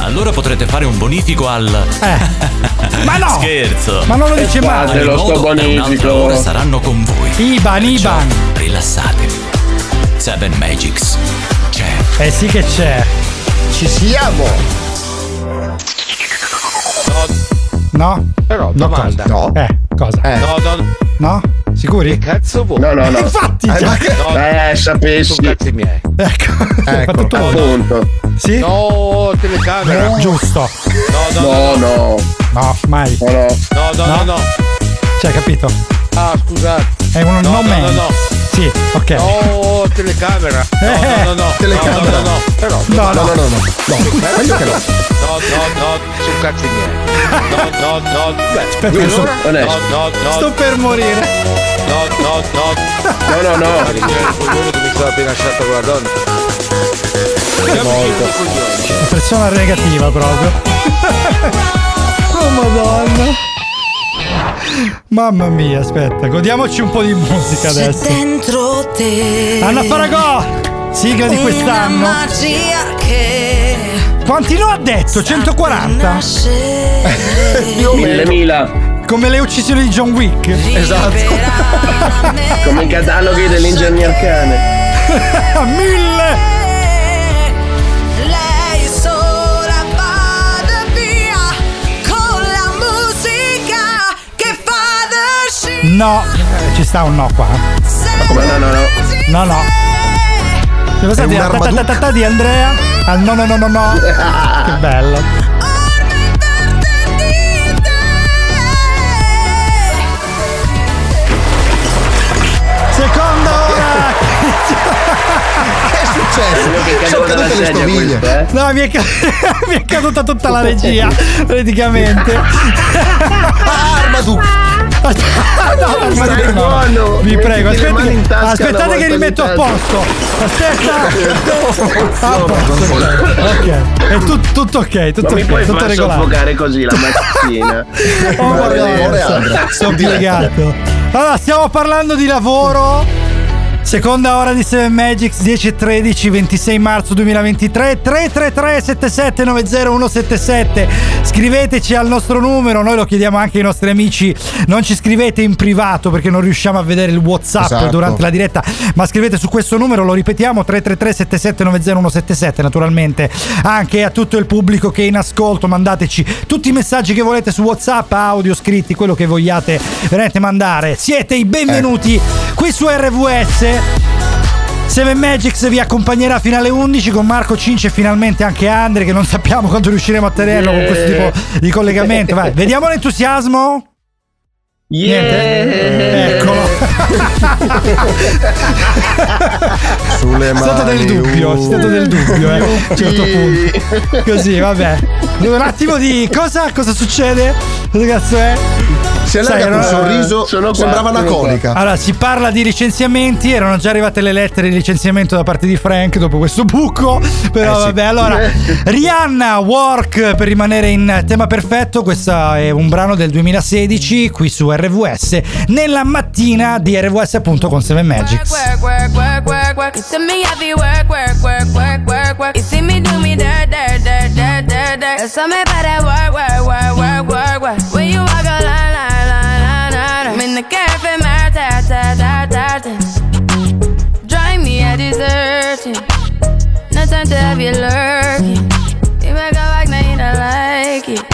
allora potrete fare un bonifico al. Eh. Ma no! [LAUGHS] Scherzo! Ma non lo dice mai. Ad ogni Fatelo, sto bonifico. ora saranno con voi. Iban, Perciò Iban. rilassatevi. Seven Magics c'è. Eh sì che c'è. Ci siamo. No? Però, No, domanda. cosa? No. Eh, cosa? Eh. No, no, No? Sicuri? che cazzo vuoi? No, no, no. [LAUGHS] Infatti, Eh, ma che- No, Eh, sapessi. sono cazzi miei. ecco. Ecco. Fatto tu. Appunto. Sì? No, telecamera. Giusto. No, no, No, no. no. No, mai. No, no. No, no, no, no. Cioè, capito? Ah, scusate. È un No, no, no, no, no. Sì, ok. No, telecamera. No, no, no, no. telecamera. No, no, no. Però, No, No, no. no, no, no. No, meglio che no. No, no, no, sono cazzi miei. No, no, no. Beh, Aspetta, allora- sto- Onesto. No, no, no. Sto per morire. No, no, no. No, no, no. Richiede il coglione che mi stava appena lasciato con la donna. Persona negativa proprio. [LAUGHS] oh madonna. Mamma mia, aspetta, godiamoci un po' di musica C'è adesso. dentro te Anna Faragò, sigla di una quest'anno. magia che Quanti no ha detto? 140? Mille mila. Come le uccisioni di John Wick. Esatto. [LAUGHS] Come i cataloghi dell'ingegner cane. [LAUGHS] Mille! No, eh, ci sta un no qua. Ma come no, no, no. No, no. Siamo stati un a ta- ta- Armaduke? ta- ta- di Andrea al no no no no no. [LAUGHS] che bello. Seconda ora. [LAUGHS] Che è successo? Che Sono cadute le stoviglie. questo, eh. No, mi è, ca- [LAUGHS] mi è caduta tutta la regia, praticamente. Ah, Armaduke. No, [LAUGHS] no, Stai no. Vi prego, tasca aspettate che volta rimetto a posto. Aspetta. [LAUGHS] A posto, ok. È tut- tutto ok, tutto Non mi ok, puoi tutto far regolare. soffocare così la mattina. [LAUGHS] Oh, Andrea. sono piegato. Allora, stiamo parlando di lavoro. Seconda ora di 7 Magics 10 e 13 26 marzo 2023 333 7790 177 Scriveteci al nostro numero Noi lo chiediamo anche ai nostri amici. Non ci scrivete in privato Perché non riusciamo a vedere il whatsapp Esatto. durante la diretta Ma scrivete su questo numero Lo ripetiamo 333 7790 177 Naturalmente anche a tutto il pubblico che è in ascolto Mandateci tutti i messaggi che volete su whatsapp Audio, scritti, quello che vogliate Veramente mandare. Siete i benvenuti qui su RVS 7 Magics vi accompagnerà fino alle 11 con Marco Cince e finalmente anche Andre che non sappiamo [LAUGHS] quando riusciremo a tenerlo con questo tipo di collegamento. Vai, vediamo l'entusiasmo. Niente? Eccolo. [LAUGHS] Sulle C'è stato del mani, dubbio, c'è stato del dubbio, eh, a un certo punto. Così, vabbè. Un attimo di cosa? Cosa succede? Cosa cazzo è? Si Sai, allarga con un sorriso, Sono qua, sembrava una conica. Allora, si parla di licenziamenti, erano già arrivate le lettere di licenziamento da parte di Frank dopo questo buco, però Eh sì. vabbè, allora Rihanna Work per rimanere in tema perfetto, questo è un brano del 2016 qui su RVS nella mattina di RWS appunto con 7 Magics. Time to have you lurking. You make a like now you don't like it.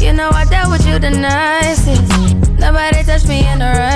You know I dealt with you the nicest. Nobody touched me in the right.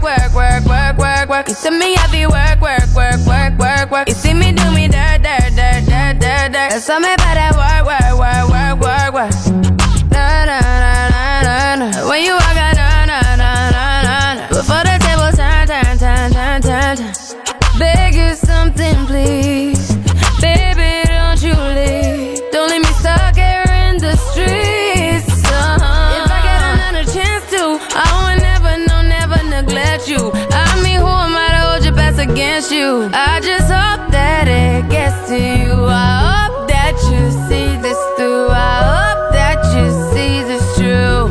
work, work, work, work. You see me heavy work, work, work, work, work, work. You see me do me dirt, dirt, dirt, dirt, dirt, dirt. There's something about that work, work, work, work, work, work. Na na na na na. When you walk best you? I just hope that it gets to you. I hope that you see this through. I hope that you see this true.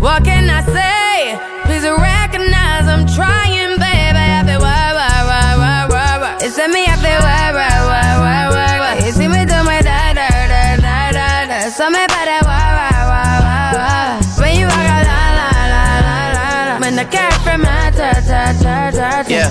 What can I say? Please recognize I'm trying, baby. I feel why, why, why, why, why, why. It's me, I feel why, why, why, why, why, why. You see me do my da, da, da, da, da, da. Something about that why, why, why, why, why. When you walk out, la, la, la, la, la, la. When the cat from my ta, ta, ta, ta. Yeah,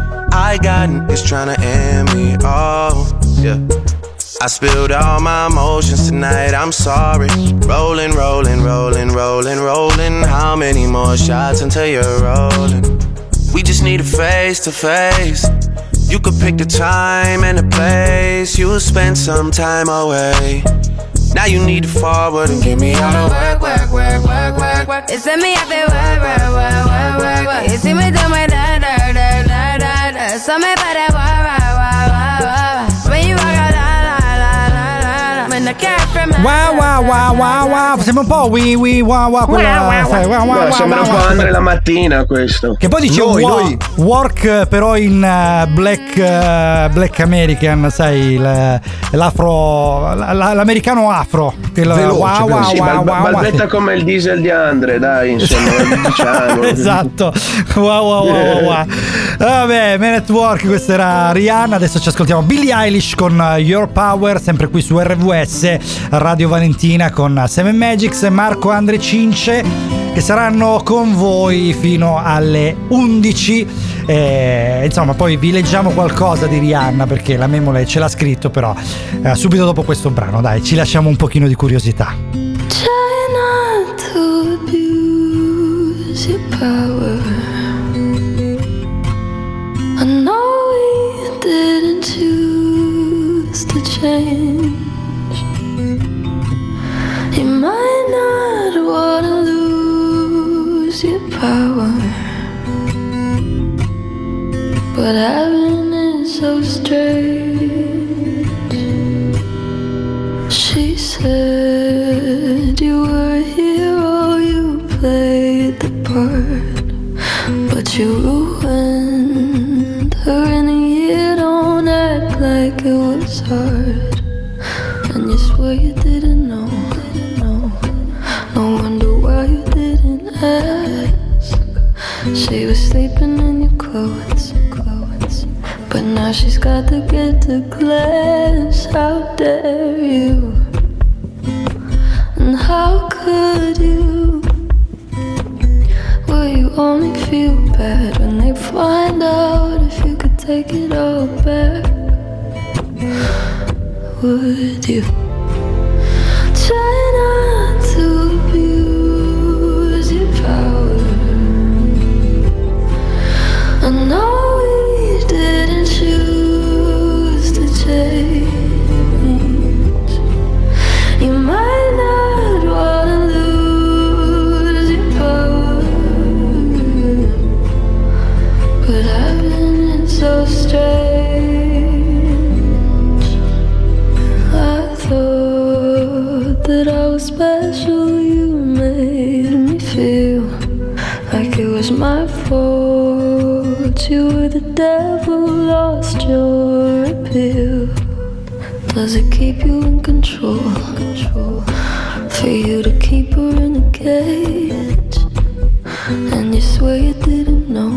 I got niggas tryna end me. Oh, yeah. I spilled all my emotions tonight, I'm sorry. Rolling, rolling, rolling, rolling, rolling. How many more shots until you're rolling? We just need a face to face. You could pick the time and the place. You'll spend some time away. Now you need to forward and give me all the work, work, work, work, work, work. It's me I feel work, work, work, work, work, work. You see me da da. So me para work, work, work, work, work. When you walk out, la la la la la la. When Wow, wow, wow, wow, wow. Sembra un po' wee wee wow, wow, quella, sai, wow, wow, No, wow, sembra un wow, po' wow. Andre la mattina questo. Che poi dice Noi, noi. work eh, però in eh, black, eh, black American, sai, l'afro, la- la- l'americano afro. Il wow, wow, Sì, wow, bal- wow, wow. balbetta come il diesel di Andre, dai, insomma, [LAUGHS] diciamo. esatto, wow, wow, wow, wow, wow. Vabbè, Man at Work, questa era Rihanna. Adesso ci ascoltiamo Billie Eilish con Your Power, sempre qui su RVS, Radio Valentina con Seven Magics e Marco Andre Cince che saranno con voi fino alle 11. Eh, insomma, poi vi leggiamo qualcosa di Rihanna perché la Memole ce l'ha scritto, però eh, subito dopo questo brano, dai, ci lasciamo un pochino di curiosità. Try didn't choose to change. You might not wanna lose your power, but having it so strange. She said you were a hero, you played the part, but you ruined her in a year. Don't act like it was hard, and you swear now she's got to get to class. How dare you? And how could you? Will you only feel bad when they find out if you could take it all back? Would you? You were the devil, lost your appeal. Does it keep you in control? For you to keep her in a cage, and you swear you didn't know.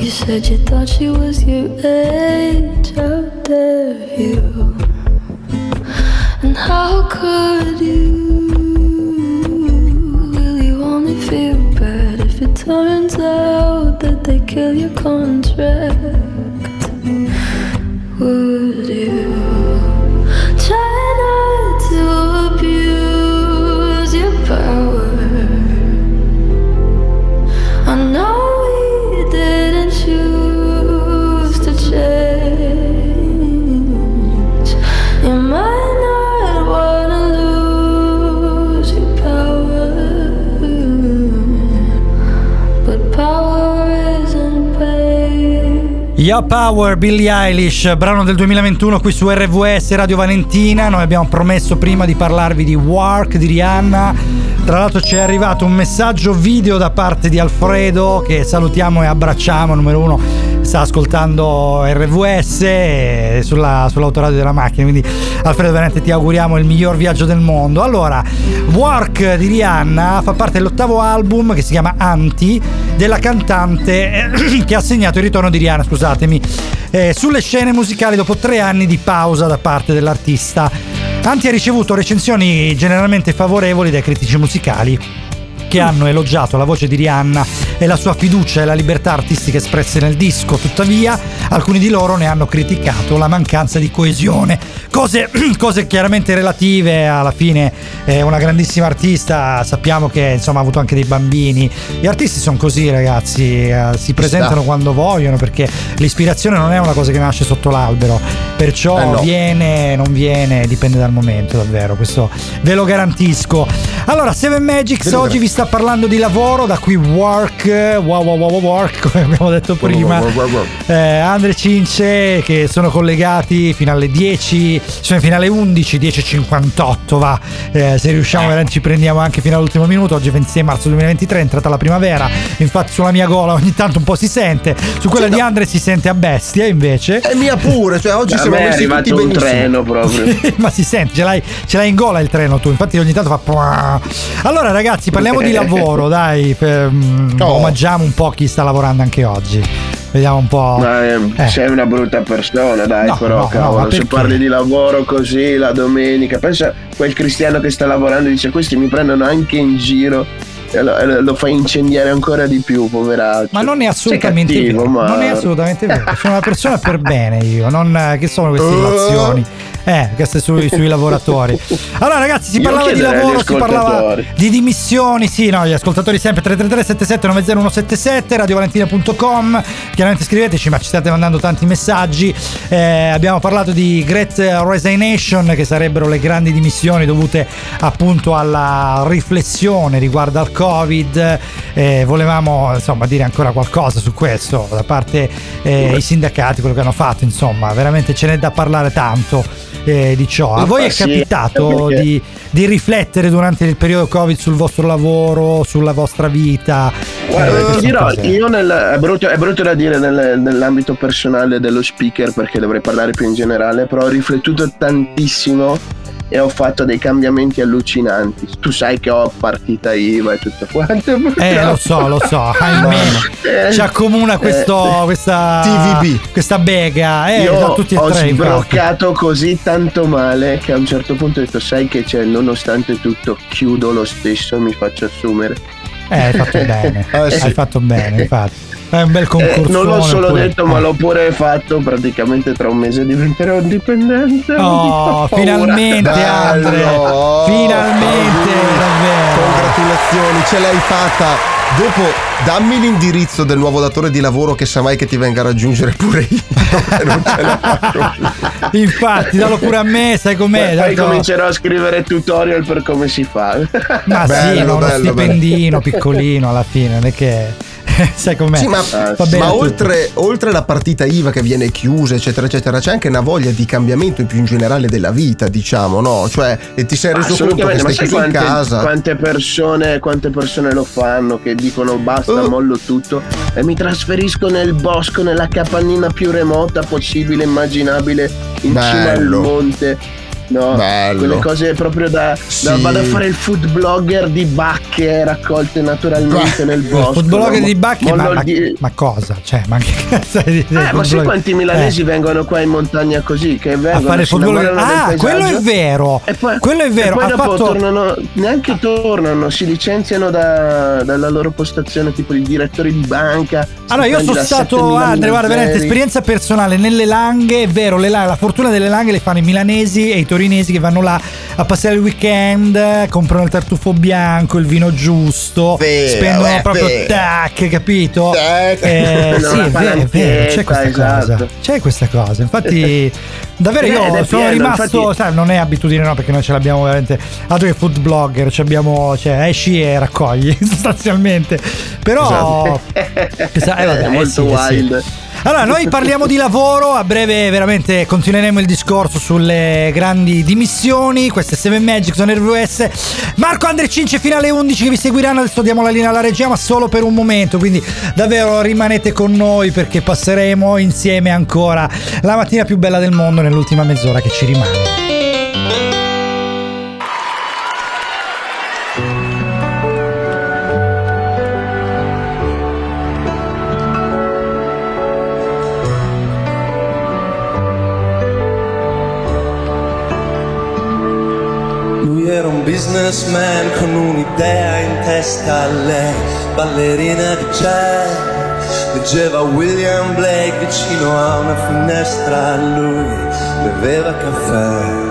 You said you thought she was your age. How dare you? And how could you? Will you only feel bad if it turns out kill your contract? Your Power, Billie Eilish, brano del 2021 qui su RVS Radio Valentina. Noi abbiamo promesso prima di parlarvi di Work di Rihanna. Tra l'altro ci è arrivato un messaggio video da parte di Alfredo che salutiamo e abbracciamo, numero uno sta ascoltando RVS e sulla, sull'autoradio della macchina. Quindi, Alfredo, veramente ti auguriamo il miglior viaggio del mondo. Allora, Work di Rihanna fa parte dell'ottavo album che si chiama Anti della cantante eh, [CLEARS THROAT] che ha segnato il ritorno di Rihanna, scusatemi, eh, sulle scene musicali dopo tre anni di pausa da parte dell'artista. Anti ha ricevuto recensioni generalmente favorevoli dai critici musicali che hanno elogiato la voce di Rihanna e la sua fiducia e la libertà artistica espresse nel disco. Tuttavia, alcuni di loro ne hanno criticato la mancanza di coesione. Cose, [CLEARS THROAT] cose chiaramente relative, alla fine è una grandissima artista, sappiamo che insomma ha avuto anche dei bambini. Gli artisti sono così ragazzi, eh, si presentano quando vogliono perché l'ispirazione non è una cosa che nasce sotto l'albero, perciò Eh no. viene, non viene, dipende dal momento davvero, questo ve lo garantisco. Allora, Seven Magics oggi vi sta parlando di lavoro, da qui work, wow wow wow work, come abbiamo detto prima. Wow, wow, wow, wow. Eh, Andre Cince che sono collegati fino alle 10, cioè fino alle 11, 10.58 va. Eh, se riusciamo veramente ci prendiamo anche fino all'ultimo minuto. Oggi è 26 marzo 2023, è entrata la primavera. Infatti sulla mia gola ogni tanto un po' si sente. Su quella di Andre si sente a bestia invece. E mia pure, cioè oggi siamo me è messi tutti un benissimo. treno proprio. [LAUGHS] Ma si sente, ce l'hai, ce l'hai in gola il treno tu, infatti ogni tanto fa... Allora ragazzi, parliamo di lavoro, dai, per- Oh. Omaggiamo un po' chi sta lavorando anche oggi. Vediamo un po'... Ma eh, Eh. sei una brutta persona, dai, No, però no, no, cavolo, ma se parli di lavoro così la domenica, pensa quel cristiano che sta lavorando e dice questi mi prendono anche in giro lo, lo fa incendiare ancora di più, poveraccio. Ma non è assolutamente cattivo, vero. ma- Non è assolutamente vero. Sono una persona per bene io, non eh, che sono queste relazioni. Eh, queste sui, sui lavoratori. Allora, ragazzi, si Io parlava di lavoro, si parlava di dimissioni. Sì, no, gli ascoltatori sempre 333 77 90177 radiovalentina.com. Chiaramente scriveteci, ma ci state mandando tanti messaggi. Eh, abbiamo parlato di Great Resignation, che sarebbero le grandi dimissioni dovute appunto alla riflessione riguardo al Covid. Eh, volevamo insomma dire ancora qualcosa su questo da parte eh, i sindacati, quello che hanno fatto, insomma, veramente ce n'è da parlare tanto eh, di ciò. A voi è capitato di, di riflettere durante il periodo Covid sul vostro lavoro, sulla vostra vita? Guarda, Eh, dirò, io nel, è, brutto, è brutto da dire nel- nell'ambito personale dello speaker perché dovrei parlare più in generale, però ho riflettuto tantissimo e ho fatto dei cambiamenti allucinanti. Tu sai che ho partita IVA e tutto quanto. Eh, lo so, lo so, [LAUGHS] ahimè. Eh, Ci accomuna questo, eh, questa TVB. questa bega. Eh, Io da tutti e ho tre, infatti. sbroccato così tanto male che a un certo punto ho detto sai che c'è nonostante tutto chiudo lo stesso mi faccio assumere Eh, hai fatto bene. Eh, sì. Hai fatto bene, infatti. È un bel Eh, concorso. non l'ho solo detto ma l'ho pure fatto praticamente tra un mese diventerò dipendente Oh, [LAUGHS] paura. finalmente Bello. Andre. Finalmente, davvero. Congratulazioni, ce l'hai fatta. Dopo dammi l'indirizzo del nuovo datore di lavoro che sa mai che ti venga a raggiungere pure io. non ce la faccio. Infatti, dallo pure a me, sai com'è? Poi Tanto- comincerò a scrivere tutorial per come si fa. Ma sì, Bello, no, uno bello, stipendino piccolino alla fine, non è che [LAUGHS] sai com'è. Sì, ma, Va bene ma oltre, oltre la partita IVA che viene chiusa, eccetera, eccetera, c'è anche una voglia di cambiamento più in generale della vita, diciamo, no? Cioè, e ti sei reso conto che Assolutamente, ma stai sai chiuso in quante, casa. quante persone, quante persone lo fanno che dicono basta, Uh. mollo tutto e mi trasferisco nel bosco, nella capannina più remota possibile, immaginabile, in cima al Bello. monte. No, Bello. quelle cose proprio da, Sì. da- vado a fare il food blogger di bacche raccolte naturalmente nel bosco. Il blogger no? di Mollo ma, ma, di- ma cosa? Cioè, ma che cazzo di, Eh, ma sai food quanti milanesi Eh. vengono qua in montagna così? Che a vengono fare il food blogger. Ah, quello è vero. e poi, quello è vero. Poi ha dopo fatto tornano, neanche tornano, si licenziano da- dalla loro postazione, tipo di direttori di banca. Allora, io sono stato, Andre, guarda, veramente esperienza personale nelle Langhe, è vero, le la, la fortuna delle Langhe le fanno i milanesi e i torinesi che vanno là a passare il weekend, comprano il tartufo bianco, il vino giusto, Vero, spendono eh, proprio vero. tac, capito? Tac. Eh, [LAUGHS] sì, è vero, è vero, c'è questa palanchetta, cosa. C'è questa cosa. Infatti, [LAUGHS] davvero io è sono pieno, rimasto, infatti- sai, non è abitudine no, perché noi ce l'abbiamo veramente altro che food blogger, ci abbiamo, cioè, esci e raccogli [LAUGHS] sostanzialmente. Però Esatto. Eh, vabbè, È eh, molto sì, eh, sì. wild. Allora, noi parliamo di lavoro, a breve veramente continueremo il discorso sulle grandi dimissioni, queste 7 Magic sono RVS. Marco Andre Cince fino alle 11 che vi seguiranno, adesso diamo la linea alla regia ma solo per un momento, quindi davvero rimanete con noi perché passeremo insieme ancora la mattina più bella del mondo nell'ultima mezz'ora che ci rimane. Lui era un businessman con un'idea in testa lei, ballerina di jazz. Leggeva William Blake vicino a una finestra, lui beveva caffè.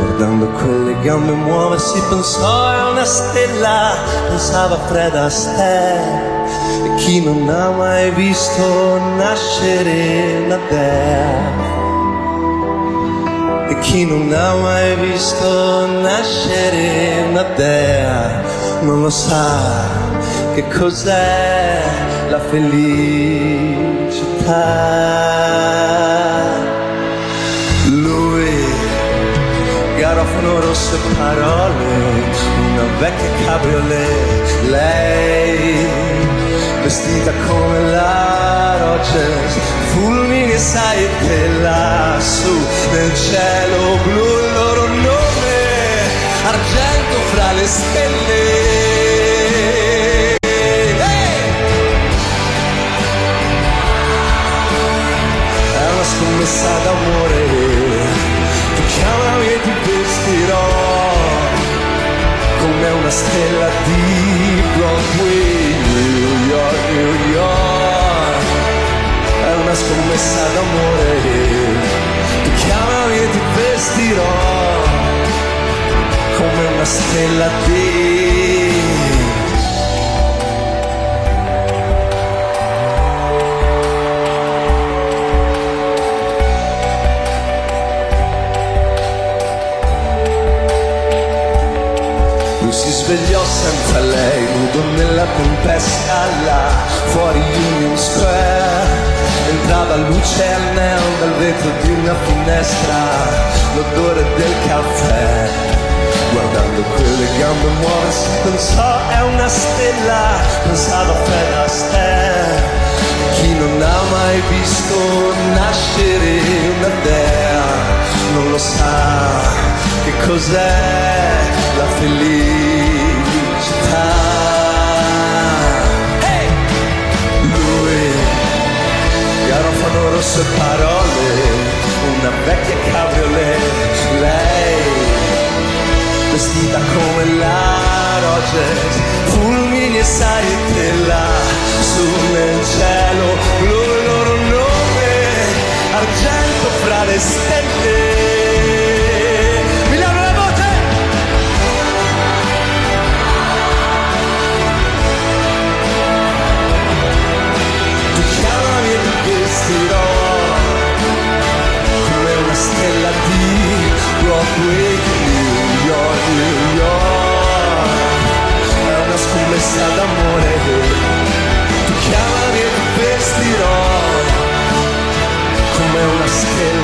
Guardando quelle gambe muoversi pensò a una stella, pensava a Fred Astaire. E chi non ha mai visto nascere una dea? E chi non ha mai visto nascere una dea non lo sa che cos'è la felicità. Lui, garofano rosso e parole, una vecchia cabriolet, lei vestita come la Rogers, fulmini sai che lassù nel cielo blu il loro nome, argento fra le stelle. Scommessa d'amore, tu chiamami e ti vestirò come una stella di scommessa d'amore, tu chiamami e ti vestirò come una stella di si svegliò senza lei, nudo nella tempesta là, fuori Union Square. Entrava luce neon dal vetro di una finestra, l'odore del caffè. Guardando quelle gambe muoversi pensò è una stella, pensava Fred Astaire. Chi non ha mai visto nascere una dea non lo sa che cos'è la felicità. Garofano rosso e parole, una vecchia cabriolet, lei vestita come la Rogers, fulmini e saette su nel cielo, blu il loro nome, argento fra le stelle. Broadway, New York, New York. È una scommessa d'amore. Tu chiamami e ti vestirò come una stella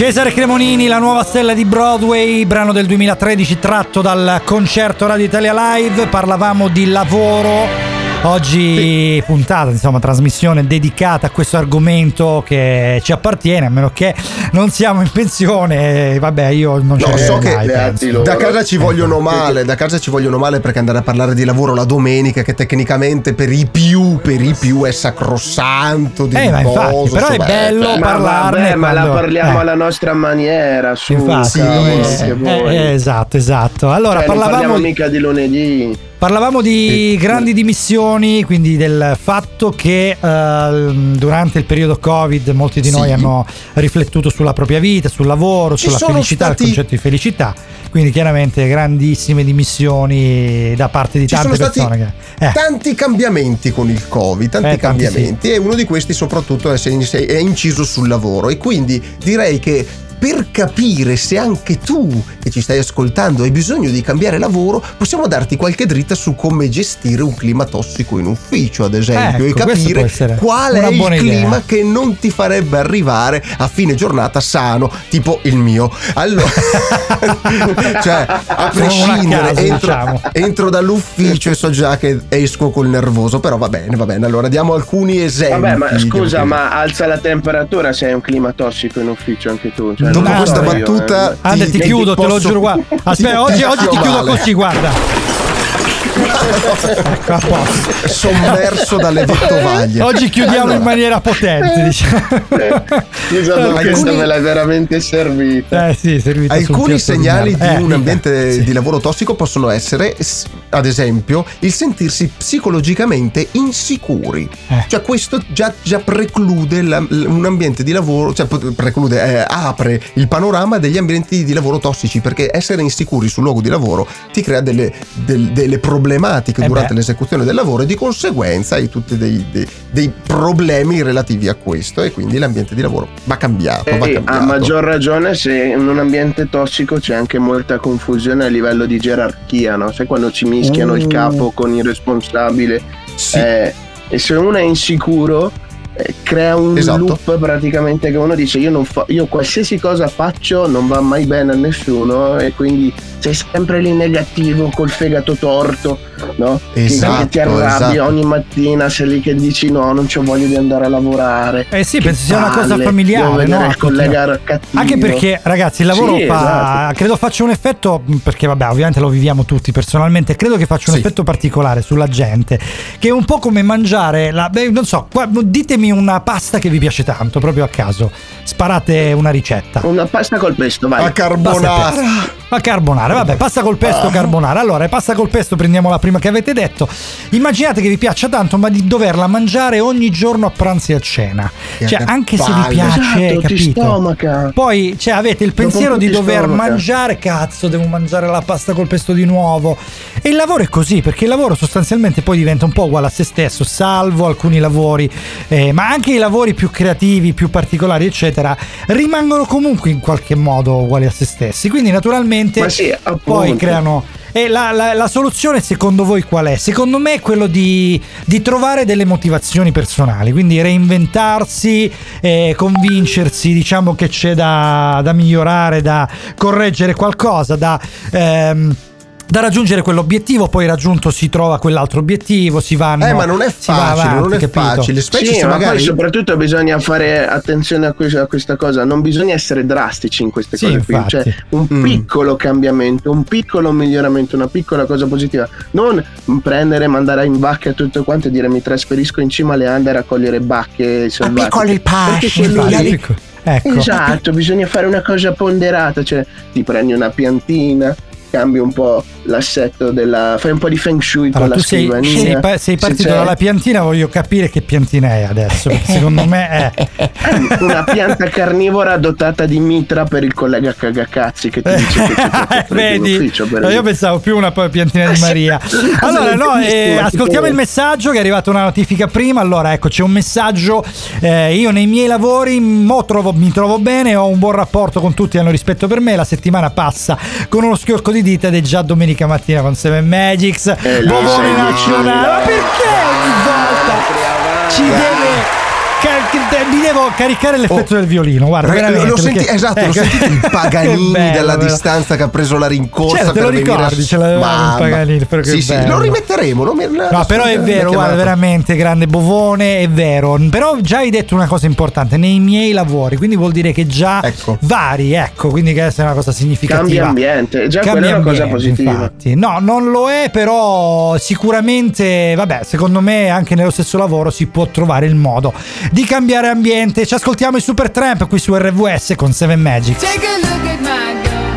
Cesare Cremonini, la nuova stella di Broadway, brano del 2013 tratto dal concerto Radio Italia Live. Parlavamo di lavoro. Oggi puntata, insomma, trasmissione dedicata a questo argomento che ci appartiene, a meno che non siamo in pensione. Vabbè, io non No, ce so l'ho che mai, da casa ci vogliono Esatto. male, da casa ci vogliono male perché andare a parlare di lavoro la domenica, che tecnicamente per i più, per i più è sacrosanto, di Eh, ma infatti, però è bello eh, Ma parlarne vabbè, ma la parliamo eh. alla nostra maniera, su Infatti, cavolo, eh, eh, esatto, esatto. Allora, Cioè, non parlavamo parliamo mica di lunedì. Parlavamo di grandi dimissioni, quindi del fatto che eh, durante il periodo Covid molti di noi Sì. hanno riflettuto sulla propria vita, sul lavoro, Ci sulla felicità, stati- il concetto di felicità. Quindi chiaramente grandissime dimissioni da parte di Ci tante persone. che- eh. tanti cambiamenti con il Covid, tanti Eh, tanti cambiamenti e uno di questi soprattutto è inciso sul lavoro e quindi direi che per capire se anche tu che ci stai ascoltando hai bisogno di cambiare lavoro, possiamo darti qualche dritta su come gestire un clima tossico in ufficio, ad esempio, Ecco, e capire qual è il clima idea. che non ti farebbe arrivare a fine giornata sano, tipo il mio. Allora, [LAUGHS] cioè, a prescindere, casa, entro, diciamo. entro dall'ufficio e so già che esco col nervoso, però va bene, va bene. Allora diamo alcuni esempi. Vabbè, ma scusa, ma alza la temperatura se hai un clima tossico in ufficio anche tu. Cioè, Dopo non lo questa io, battuta eh. Ande, ti ti chiudo, te lo posso- giuro. Guarda. Aspetta, ti oggi, oggi ti chiudo male. così, guarda. Ecco, a posto. sommerso dalle vettovaglie. Oggi chiudiamo Allora, in maniera potente, diciamo. Scusa, ma Alcuni- questa me l'hai veramente servita. Eh sì, servita Alcuni segnali di. Eh, un dica. ambiente di lavoro tossico possono essere, ad esempio, il sentirsi psicologicamente insicuri. Eh. Cioè, questo già, già preclude la- l- un ambiente di lavoro, cioè preclude, eh, apre il panorama degli ambienti di lavoro tossici, perché essere insicuri sul luogo di lavoro ti crea delle, del- delle problematiche Eh durante beh. l'esecuzione del lavoro e di conseguenza hai tutti dei, dei- dei problemi relativi a questo e quindi l'ambiente di lavoro va cambiato. va E cambiato. a maggior ragione se in un ambiente tossico c'è anche molta confusione a livello di gerarchia, no? Sai quando ci mischiano il Mm. capo con il responsabile Sì. eh, e se uno è insicuro eh, crea un Esatto. loop praticamente che uno dice io, non fa- io qualsiasi cosa faccio non va mai bene a nessuno e quindi sei sempre lì negativo col fegato torto no? Che- Esatto, che ti arrabbi esatto. ogni mattina sei lì che dici no non c'ho voglia di andare a lavorare Eh sì, Che penso sia una cosa familiare, no? il collega cattivo Anche perché, ragazzi, il lavoro Sì, fa. esatto. Credo faccia un effetto. Perché, vabbè, ovviamente lo viviamo tutti personalmente. Credo che faccia un Sì. effetto particolare sulla gente. Che è un po' come mangiare. La, beh, non so, qua- ditemi una pasta che vi piace tanto, proprio a caso. Sparate una ricetta. una pasta col pesto vai A carbonara. A carbonara, vabbè, pasta col pesto, carbonara. Allora, pasta col pesto, prendiamo la prima che avete detto. Immaginate che vi piaccia tanto, ma di doverla mangiare ogni giorno a pranzo e a cena. Che Cioè, anche se vi piace, Esatto, capito? Poi cioè, avete il pensiero di dover stomaca. mangiare, cazzo, devo mangiare la pasta col pesto di nuovo. E il lavoro è così, perché il lavoro sostanzialmente poi diventa un po' uguale a se stesso, salvo alcuni lavori, eh, ma anche i lavori più creativi, più particolari, eccetera, rimangono comunque in qualche modo uguali a se stessi. Quindi naturalmente sì, poi creano... E la, la- la soluzione secondo voi qual è? Secondo me è quello di, di trovare delle motivazioni personali, quindi reinventarsi, eh, convincersi, diciamo che c'è da, da migliorare, da correggere qualcosa, da... ehm, da raggiungere quell'obiettivo, poi raggiunto si trova quell'altro obiettivo, si vanno. Eh, ma non è va facile, avanti, non è capito? facile. Specie Sì, magari. poi soprattutto bisogna fare attenzione a, que- a questa cosa, non bisogna essere drastici in queste Sì, cose qui, infatti. cioè un Mm. piccolo cambiamento, un piccolo miglioramento, una piccola cosa positiva, non prendere, mandare in vacca tutto quanto e dire mi trasferisco in cima alle Ande a raccogliere bacche selvatiche. piccoli ecco. Ecco. Esatto, bisogna fare una cosa ponderata, cioè ti prendi una piantina, cambi un po' l'assetto della. fai un po' di feng shui con Allora, la tu sei, scrivania. sei, pa- sei Se partito c'è dalla piantina, voglio capire che piantina è adesso, [LAUGHS] secondo me è... una pianta carnivora dotata di mitra per il collega cagacazzi che ti dice che c'è [LAUGHS] Vedi? ufficio, No, io pensavo più una piantina di Maria. [LAUGHS] Allora, no, eh, ascoltiamo il messaggio che è arrivata una notifica prima. Allora, ecco, c'è un messaggio. eh, io nei miei lavori trovo- mi trovo bene, ho un buon rapporto con tutti, hanno rispetto per me. La settimana passa con uno schiocco di dita ed è già domenica mattina con Seven Magics. Eh, Bovone nazionale. Ma perché ogni volta ci deve. Car- mi devo caricare l'effetto del violino. Guarda, Ragazzi, veramente, lo senti- perché- esatto, lo ecco. sentite [LAUGHS] il Paganini bello, dalla però. distanza che ha preso la rincorsa Certo, te lo per venire a- ricordi, ce l'avevamo il. Paganini, però che Sì, sì, bello. lo rimetteremo. mi- No, però è vero, guarda, veramente grande bovone, è vero. Però già hai detto una cosa importante, nei miei lavori, quindi vuol dire che già vari, ecco, quindi che è una cosa significativa. Cambia ambiente, già Cambia quella è una cosa positiva. infatti. No, non lo è, però sicuramente, vabbè, secondo me anche nello stesso lavoro si può trovare il modo di cambiare ambiente. Ci ascoltiamo i Super Tramp qui su RVS con Seven Magic. Take a look at my girlfriend.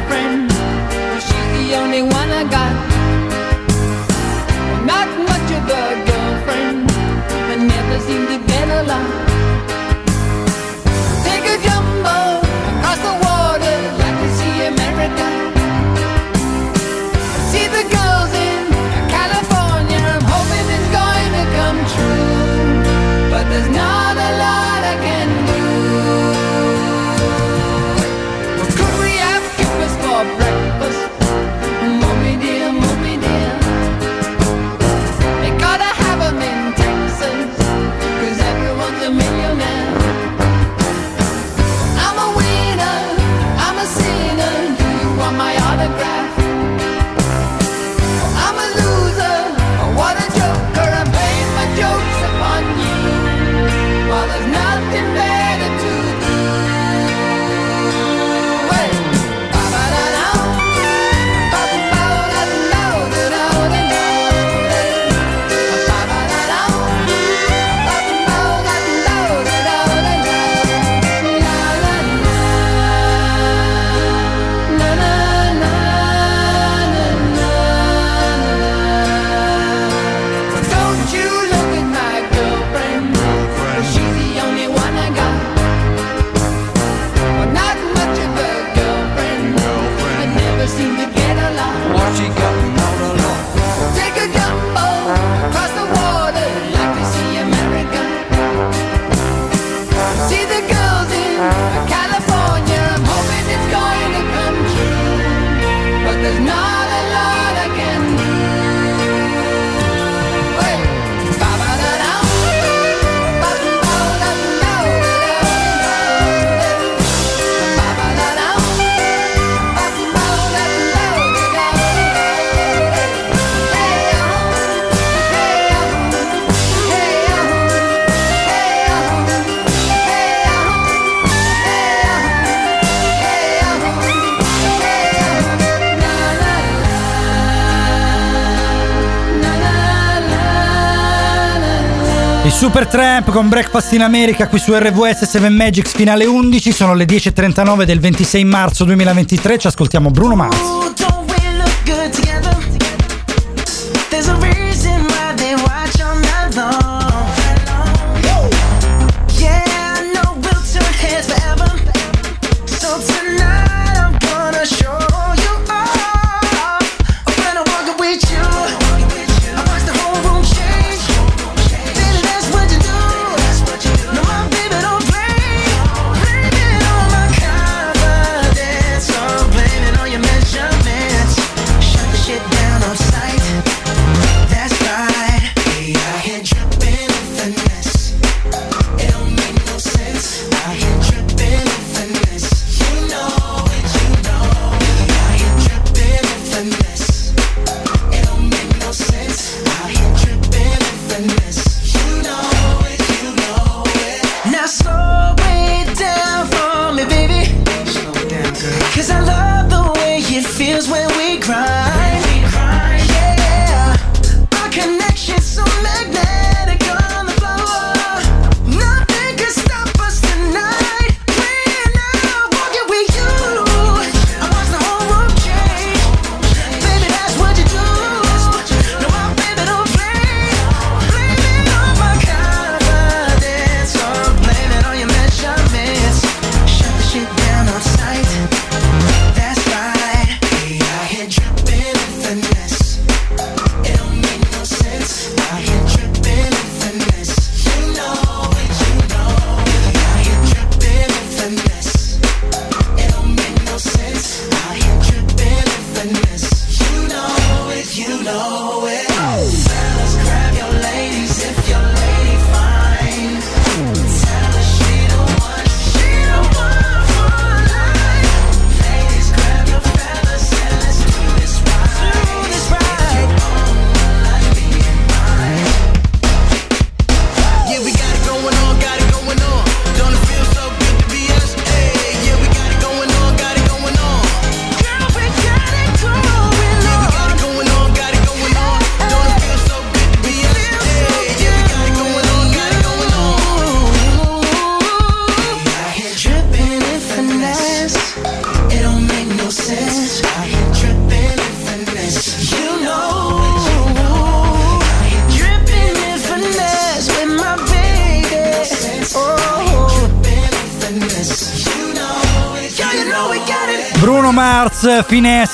Camp con Breakfast in America qui su RWS 7 Magics finale 11, sono le 10.39 del 26 marzo 2023, ci ascoltiamo Bruno Mars.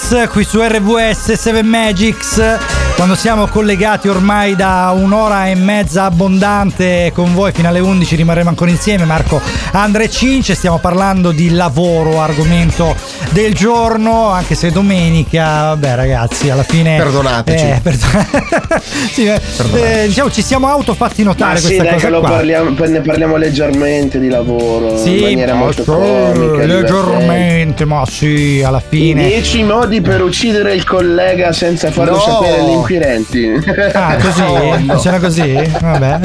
Qui su RWS 7 Magics quando siamo collegati ormai da un'ora e mezza abbondante con voi fino alle 11 rimarremo ancora insieme Marco Andre Cince stiamo parlando di lavoro argomento del giorno, anche se domenica, vabbè ragazzi, alla fine... Perdonateci. Eh, perdon- [LAUGHS] sì, eh, eh, diciamo, ci siamo autofatti notare Ma questa sì, cosa. Dai, parliamo, ne parliamo leggermente di lavoro, sì, in maniera molto sì, comica. Eh, leggermente, ma sì, alla fine... I 10 modi per uccidere il collega senza farlo no. sapere agli inquirenti. Ah, [LAUGHS] così? No, C'era no. così? Vabbè.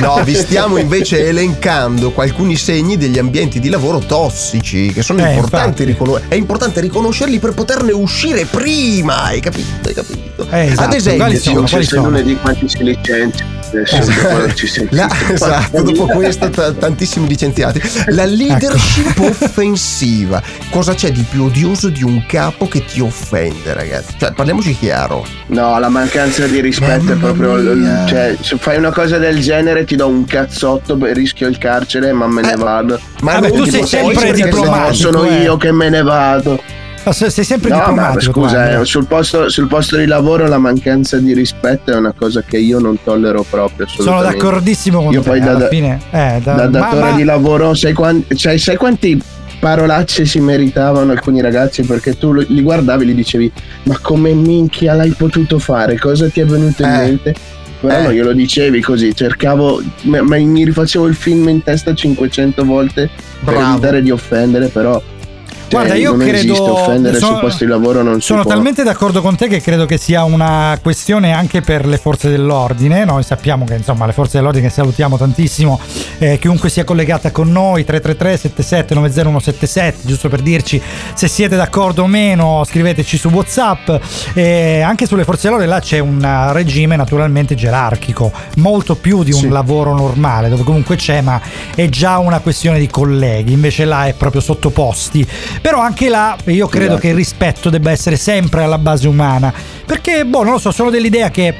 No, [LAUGHS] vi stiamo invece elencando alcuni segni degli ambienti di lavoro tossici, che sono eh, importanti ricordare riconos- è importante riconoscerli per poterne uscire prima, hai capito? Hai capito? Eh, esatto. Ad esempio, Quali sono? Quali Se sono? lunedì quanti si licenzia. Adesso quando ci senti. [LAUGHS] La- esatto, dopo questo t- tantissimi licenziati. [LAUGHS] La leadership offensiva. Cosa c'è di più odioso di un capo che ti offende, ragazzi? Cioè, parliamoci chiaro. No, la mancanza di rispetto è proprio. mia. Cioè, se fai una cosa del genere ti do un cazzotto, rischio il carcere, ma me ne vado. ma Vabbè, tu sei sempre diplomatico, sono eh. io che me ne vado. Ma se- sei sempre No, ma diplomatico. scusa, guarda. eh, sul, posto, sul posto di lavoro la mancanza di rispetto è una cosa che io non tollero proprio. Sono d'accordissimo con Io te. poi da, alla da- fine, eh, da, da ma- datore ma- di lavoro sai quanti, cioè, sai quanti parolacce si meritavano alcuni ragazzi perché tu li guardavi e gli dicevi ma come minchia l'hai potuto fare cosa ti è venuto in Eh. mente però Eh. glielo dicevi così cercavo ma, ma mi rifacevo il film in testa 500 volte per Bravo. evitare di offendere però Guarda, io non credo- esiste offendere sono- sul posto di lavoro non Sono talmente d'accordo con te che credo che sia una questione anche per le forze dell'ordine. Noi sappiamo che insomma le forze dell'ordine che salutiamo tantissimo, eh, chiunque sia collegata con noi 333 77 90177, giusto per dirci se siete d'accordo o meno, scriveteci su WhatsApp. Eh, anche sulle forze dell'ordine là c'è un eh, regime naturalmente gerarchico, molto più di un Sì. lavoro normale, dove comunque c'è, ma è già una questione di colleghi, invece là è proprio sottoposti. Però anche là io credo che il rispetto debba essere sempre alla base umana. Perché, boh, non lo so, sono dell'idea che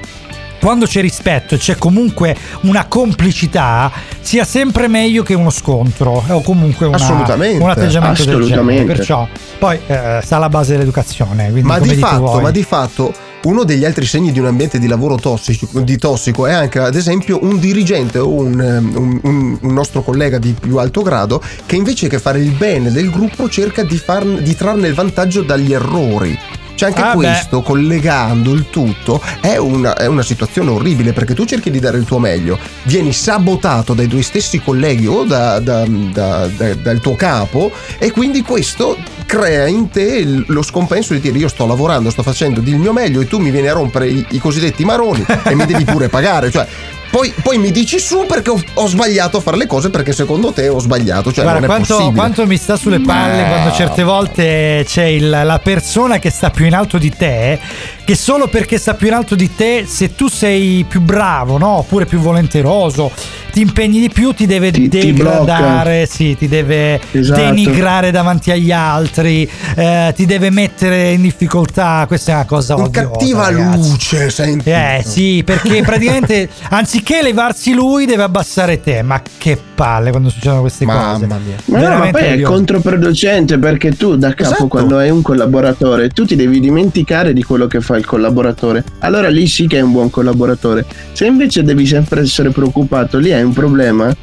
quando c'è rispetto e c'è comunque una complicità, sia sempre meglio che uno scontro o comunque una- Assolutamente, un atteggiamento del genere. Perciò poi eh, sta alla base dell'educazione. Quindi, Ma di, fatto, ma di fatto, uno degli altri segni di un ambiente di lavoro tossico, di tossico è anche, ad esempio, un dirigente o un, ehm, un- un- un nostro collega di più alto grado che invece che fare il bene del gruppo cerca di, farne- di trarne il vantaggio dagli errori. Cioè anche Ah, beh. questo, collegando il tutto, è una, è una situazione orribile perché tu cerchi di dare il tuo meglio, vieni sabotato dai tuoi stessi colleghi o da- da- da- da- dal tuo capo e quindi questo crea in te lo scompenso di dire io sto lavorando, sto facendo il mio meglio e tu mi vieni a rompere i, i cosiddetti maroni e mi devi pure pagare. Cioè, poi, poi mi dici su perché ho, ho sbagliato a fare le cose perché secondo te ho sbagliato. Cioè, Guarda, quanto, quanto mi sta sulle palle Ma- quando certe volte c'è il- la persona che sta più in alto di te, che solo perché sta più in alto di te, se tu sei più bravo, no? oppure più volenteroso, ti impegni di più, ti deve Ti- ti degradare, sì, ti deve Esatto. denigrare davanti agli altri, eh, ti deve mettere in difficoltà. Questa è una cosa In odiosa, cattiva ragazzi. luce, senti. Eh sì, perché praticamente [LAUGHS] anziché levarsi lui deve abbassare te. Ma che palle quando succedono queste cose. Mamma mia. Ma no, ma poi è odioso. controproducente perché tu da capo Esatto. quando hai un collaboratore tu ti devi dimenticare di quello che fa il collaboratore. Allora lì sì che è un buon collaboratore. Se invece devi sempre essere preoccupato, lì hai un problema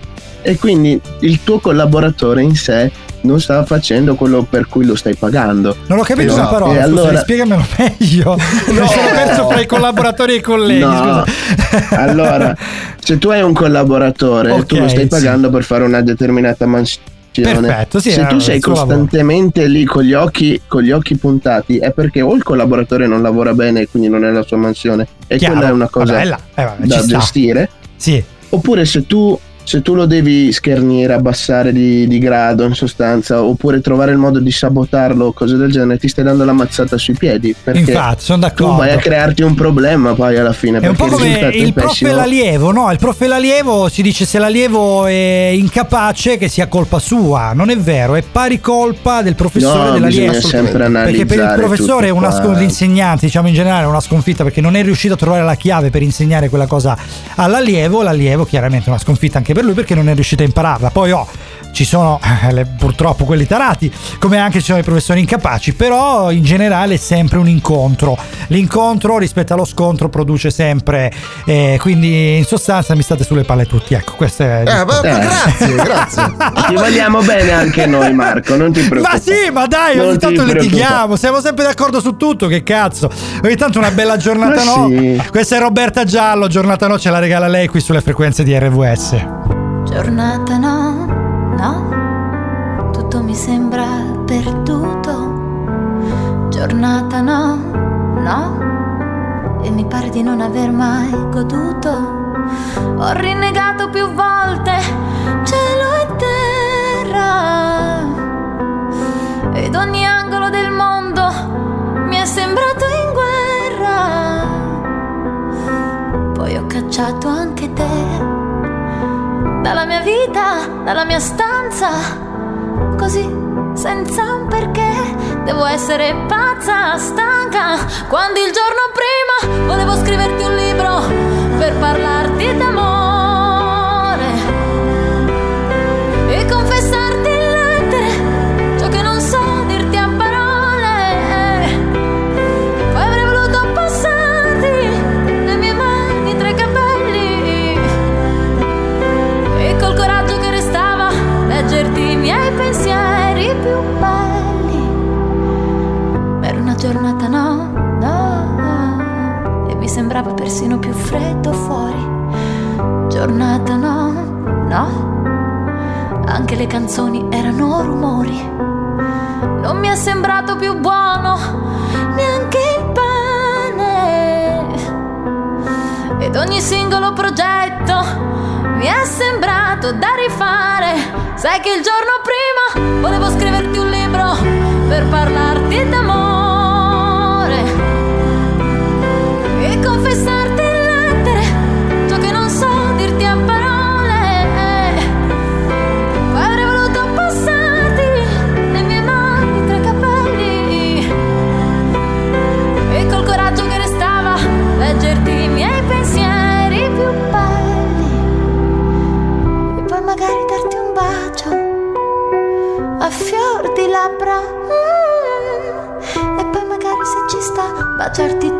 e quindi il tuo collaboratore in sé non sta facendo quello per cui lo stai pagando. Non ho capito una parola, scusa, allora- spiegamelo meglio. [LAUGHS] Mi sono perso fra i collaboratori e i colleghi. No. Allora, se tu hai un collaboratore, Ok, tu lo stai sì. pagando per fare una determinata mansione. Perfetto, sì, se eh, tu sei suo lavoro. costantemente lì con gli, occhi, con gli occhi puntati, è perché o il collaboratore non lavora bene e quindi non è la sua mansione, e Chiaro. quella è una cosa Vabbè, là, eh, vabbè, da gestire. Sì. Oppure se tu, se tu lo devi schernire, abbassare di, di grado in sostanza, oppure trovare il modo di sabotarlo o cose del genere, ti stai dando la mazzata sui piedi. Infatti, sono tu d'accordo. vai a crearti un problema poi alla fine. È un po' come è il prof e l'allievo, no? Il prof e l'allievo si dice se l'allievo è incapace che sia colpa sua. Non è vero, è pari colpa del professore No, dell'allievo. sempre Perché per il analizzare professore è una sconfitta, l'insegnante, diciamo in generale, è una sconfitta perché non è riuscito a trovare la chiave per insegnare quella cosa all'allievo. L'allievo chiaramente è una sconfitta anche per lui perché non è riuscito a impararla. Poi oh, ci sono eh, le- purtroppo quelli tarati, come anche ci sono i professori incapaci, però in generale è sempre un incontro. L'incontro rispetto allo scontro produce sempre, eh, quindi in sostanza mi state sulle palle tutti. Ecco, questo è... Eh, ma- ma grazie, grazie. [LAUGHS] Ti vogliamo bene anche noi, Marco, non ti preoccupare. Ma sì, ma dai, Non ogni tanto litighiamo, siamo sempre d'accordo su tutto, che cazzo. Ogni tanto una bella giornata no. sì. Questa è Roberta Giallo, giornata no ce la regala lei qui sulle frequenze di RVS. Giornata no, no, tutto mi sembra perduto. Giornata no, no, e mi pare di non aver mai goduto. Ho rinnegato più volte cielo e terra, ed ogni angolo del mondo mi è sembrato in guerra. Poi ho cacciato anche te dalla mia vita, dalla mia stanza, così senza un perché. Devo essere pazza, stanca, quando il giorno prima volevo scriverti un libro per parlarti d'amore sembrava persino più freddo fuori. Giornata no, no, anche le canzoni erano rumori. Non mi è sembrato più buono neanche il pane. Ed ogni singolo progetto mi è sembrato da rifare. Sai che il giorno prima volevo scriverti un libro per parlarti d'amore baciarti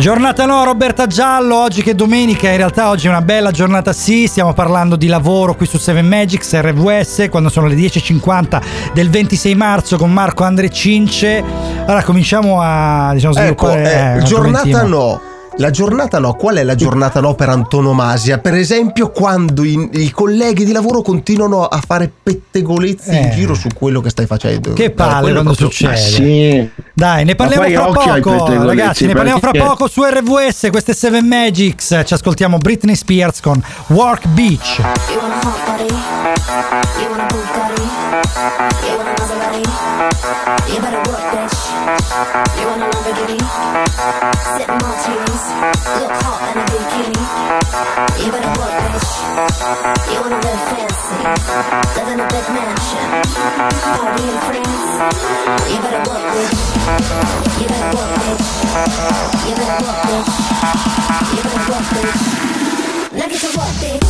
Giornata no, Roberta Giallo, oggi che è domenica, in realtà oggi è una bella giornata sì, stiamo parlando di lavoro qui su 7 Magics RVS quando sono le 10.50 del 26 marzo con Marco Andre Cince. Allora cominciamo a diciamo, Ecco, sviluppare eh, un giornata no. La giornata no, qual è la giornata no per antonomasia? Per esempio, quando i, i colleghi di lavoro continuano a fare pettegolezzi in Eh. giro su quello che stai facendo. Che palle quando proprio- succede. Dai, ne parliamo fra poco, ragazzi. Ne parliamo fra poco su RVS. Questo è 7 Magics. Ci ascoltiamo Britney Spears con Work Beach. You want a hot body? You want a Bugatti? You want a Maserati? You better work, bitch. You want a Lamborghini? Sip martinis, look hot in a bikini. You better work, bitch. You wanna live fancy, live in a big mansion, party in France. You better work, bitch. You better work, bitch. You better work, bitch. You better work, bitch. Now get to work, bitch.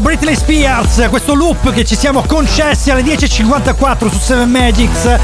Britney Spears, questo loop che ci siamo concessi alle 10.54 su 7 Magics,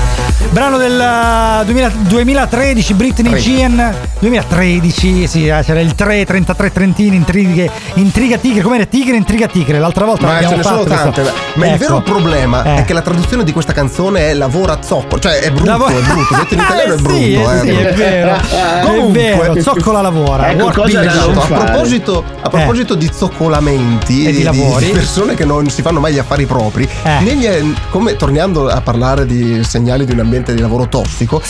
brano del eh, 2000 2013, Britney Tre. Jean, 2013, sì, eh, c'era il 3, 33 Trentini, intrighe, intriga tigre, com'era tigre, intriga tigre, l'altra volta Ma ce ne sono fatto, tante. questo- Ma il Ecco. vero problema Eh. è che la traduzione di questa canzone è lavora zoccolo. Cioè è brutto, Lavora- è brutto. Detto in [LAUGHS] italiano è Eh, brutto. sì, eh, sì, è vero. Comunque, È vero, zoccola [LAUGHS] lavora. Ecco cosa Esatto, a proposito, a proposito di zoccolamenti E di di, lavori. di persone che non si fanno mai gli affari propri, Eh. negli- come tornando a parlare di segnali di un ambiente di lavoro tossico,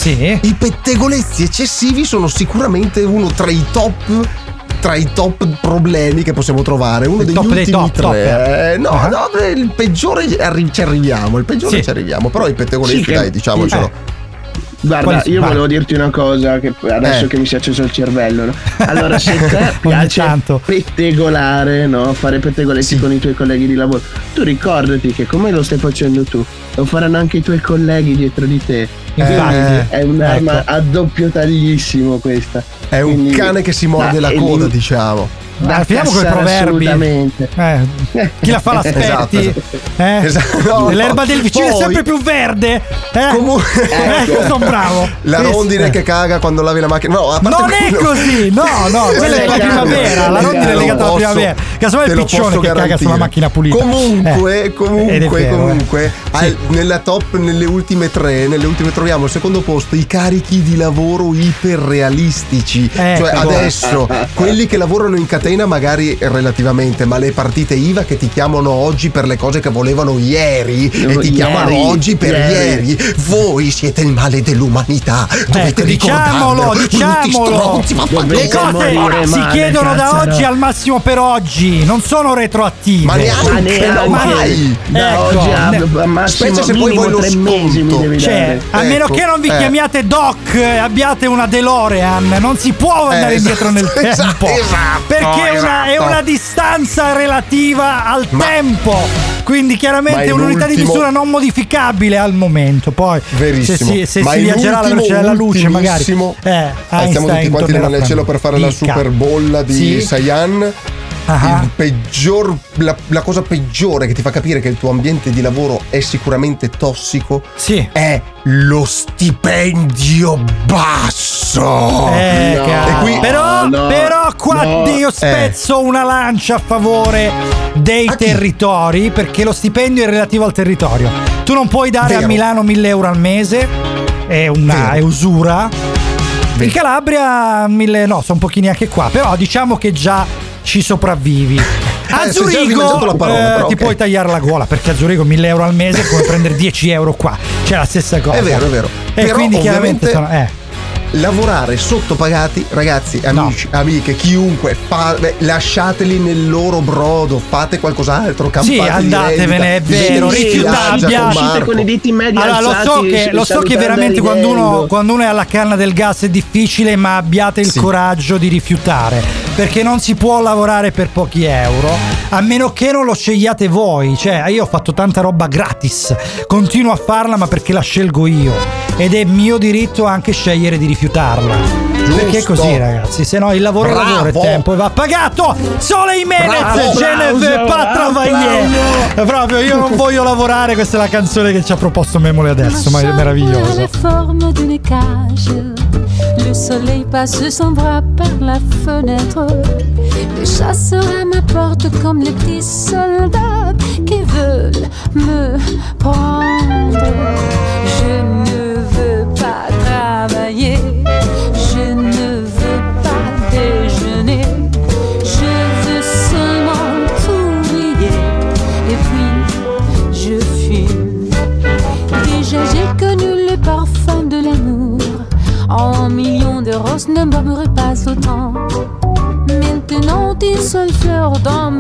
i pettegolezzi eccessivi sono sicuramente uno tra i top tra i top problemi che possiamo trovare uno degli top dei ultimi top, tre top. Eh, no, Ah. no il peggiore arri- ci arriviamo il peggiore Sì. ci arriviamo però i pettegolezzi Sì, dai diciamocelo Guarda, io volevo dirti una cosa che adesso Eh. che mi si è acceso il cervello, no? [LAUGHS] Allora, se te piace pettegolare, no? Fare pettegolezzi con i tuoi colleghi di lavoro, tu ricordati che come lo stai facendo tu, lo faranno anche i tuoi colleghi dietro di te. Infatti. è un'arma Ecco. a doppio taglissimo questa. è un Quindi- cane che si morde la coda lì- diciamo da Ah, finiamo con i proverbi. Assolutamente. Eh, chi la fa l'aspetti? [LAUGHS] Esatto. Eh? Esatto. No, L'erba no. del vicino è Poi- sempre più verde. Eh? Comunque- Eh, [LAUGHS] sono bravo. la rondine sì. che caga quando lavi la macchina no a parte Non è quello- così, no, no, [LAUGHS] quella è la lo primavera, la rondine è legata alla primavera. Casomai è il piccione che caga garantire. sulla macchina pulita. Comunque, Eh, è comunque, vero, eh. comunque, al- nella top, nelle ultime tre, nelle ultime troviamo al secondo posto i carichi di lavoro iperrealistici. Ecco. Cioè adesso, quelli che lavorano in catena magari relativamente, ma le partite IVA che ti chiamano oggi per le cose che volevano ieri e ti Ieri, chiamano oggi per ieri. ieri. Voi siete il male dell'umanità. Dovete Ecco, diciamolo, ricordarvelo. diciamolo. Stronzi, vaffanculo. Le cose si male, chiedono da oggi al massimo per oggi, non sono retroattive. Ma neanche, Ma neanche. mai. Da Ecco, oggi a, ne- a massimo Specie se poi vuoi lo tre mesi mi sconto. Cioè, dare. a meno Ecco, che non vi eh. chiamiate Doc e abbiate una DeLorean, non si può andare Eh, indietro nel esatto, tempo. esatto, perché è una, è esatto. una distanza relativa al tempo. Quindi Ma chiaramente è un'unità di misura non modificabile al momento. Poi Verissimo. se si, se Ma si viaggerà alla velocità della luce, magari. Eh, Einstein tutti quanti fra cielo per fare la Dica. super bolla di Sì. Sayan. Il peggior, la, la cosa peggiore che ti fa capire che il tuo ambiente di lavoro è sicuramente tossico Sì. è lo stipendio basso. Eh, No. E qui- però, no, però qua no. io spezzo una lancia a favore dei A chi? territori perché lo stipendio è relativo al territorio. Tu non puoi dare a Vero. Milano 1000 euro al mese, è una Vero. è usura. In Calabria 1000 no, sono pochini anche qua, però diciamo che già ci sopravvivi. A Eh, [LAUGHS] Zurigo parola, eh, però, ti ok. puoi tagliare la gola perché a Zurigo 1000 euro al mese è come prendere 10 euro qua. C'è la stessa cosa. È vero, è vero. E Però quindi chiaramente sono, eh. Lavorare sottopagati, ragazzi, amici, amiche, chiunque, fa- beh, lasciateli nel loro brodo, fate qualcos'altro, campate Sì, andatevene, è vero, rifiutate, con i diti medi Allora, lo so alzati, che, lo so che veramente quando uno, quando uno è alla canna del gas è difficile, ma abbiate il coraggio di rifiutare. Perché non si può lavorare per pochi euro, a meno che non lo scegliate voi. Cioè, io ho fatto tanta roba gratis, continuo a farla, ma perché la scelgo io. Ed è mio diritto anche scegliere di rifiutarla. Perché è così, ragazzi. Se no, il lavoro Bravo. lavoro, è tempo e va pagato. Sole Jimenez, Applauso. travailler. Proprio, io non voglio lavorare. Questa è la canzone che ci ha proposto Memole adesso, ma è meraviglioso. Le soleil passe son bras par la fenêtre. Les chasseurs à ma porte comme les petits soldats qui veulent me prendre.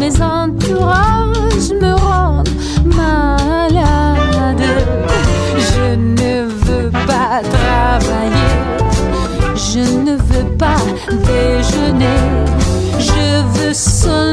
Mes entourages me rend malade. Je ne veux pas travailler. Je ne veux pas déjeuner. Je veux seulement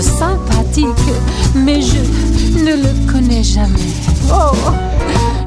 sympathique, mais je ne le connais jamais. Oh.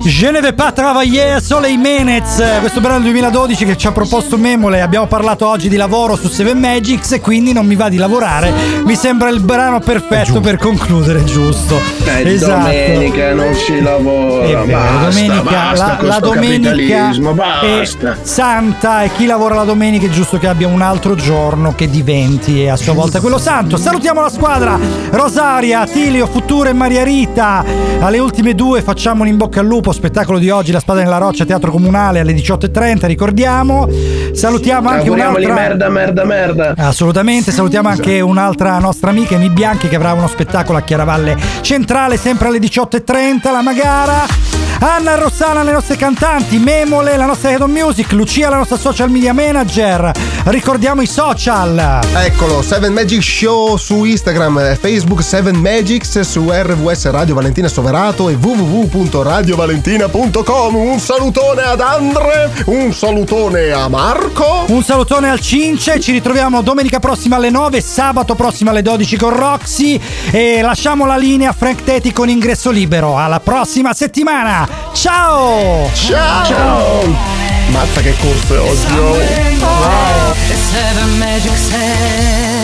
Je ne vais pas travailler Sole Jimenez, questo brano del 2012 che ci ha proposto Memole. Abbiamo parlato oggi di lavoro su Seven Magics e quindi non mi va di lavorare. Mi sembra il brano perfetto per concludere, giusto? Eh, domenica non si lavora. Vero, basta, domenica, basta la, la domenica basta. santa e chi lavora la domenica è giusto che abbia un altro giorno che diventi e a sua volta quello santo. Salutiamo la squadra Rosaria, Tilio, Futuro e Maria Rita. Alle ultime due facciamo un in bocca al lupo, spettacolo di oggi, La Spada nella Roccia, Teatro Comunale alle 18.30, ricordiamo. Salutiamo anche un'altra... merda, merda, merda. Assolutamente, salutiamo anche [LAUGHS] un'altra nostra amica, Emi Bianchi, che avrà uno spettacolo a Chiaravalle Centrale, sempre alle 18.30, la Magara. Anna Rossana, le nostre cantanti, Memole, la nostra Head on Music, Lucia, la nostra social media manager. Ricordiamo i social. Eccolo, 7 Magic Show su Instagram, eh, Facebook 7 Magics, su RVS Radio Valentina Soverato e www.radiovalentina.com. Un salutone ad Andre, un salutone a Marco. Un salutone al Cince, ci ritroviamo domenica prossima alle 9, sabato prossimo alle 12 con Roxy e lasciamo la linea a Frank Teti con ingresso libero. Alla prossima settimana. Ciao! Mazza che corse oggi. oh. Sands.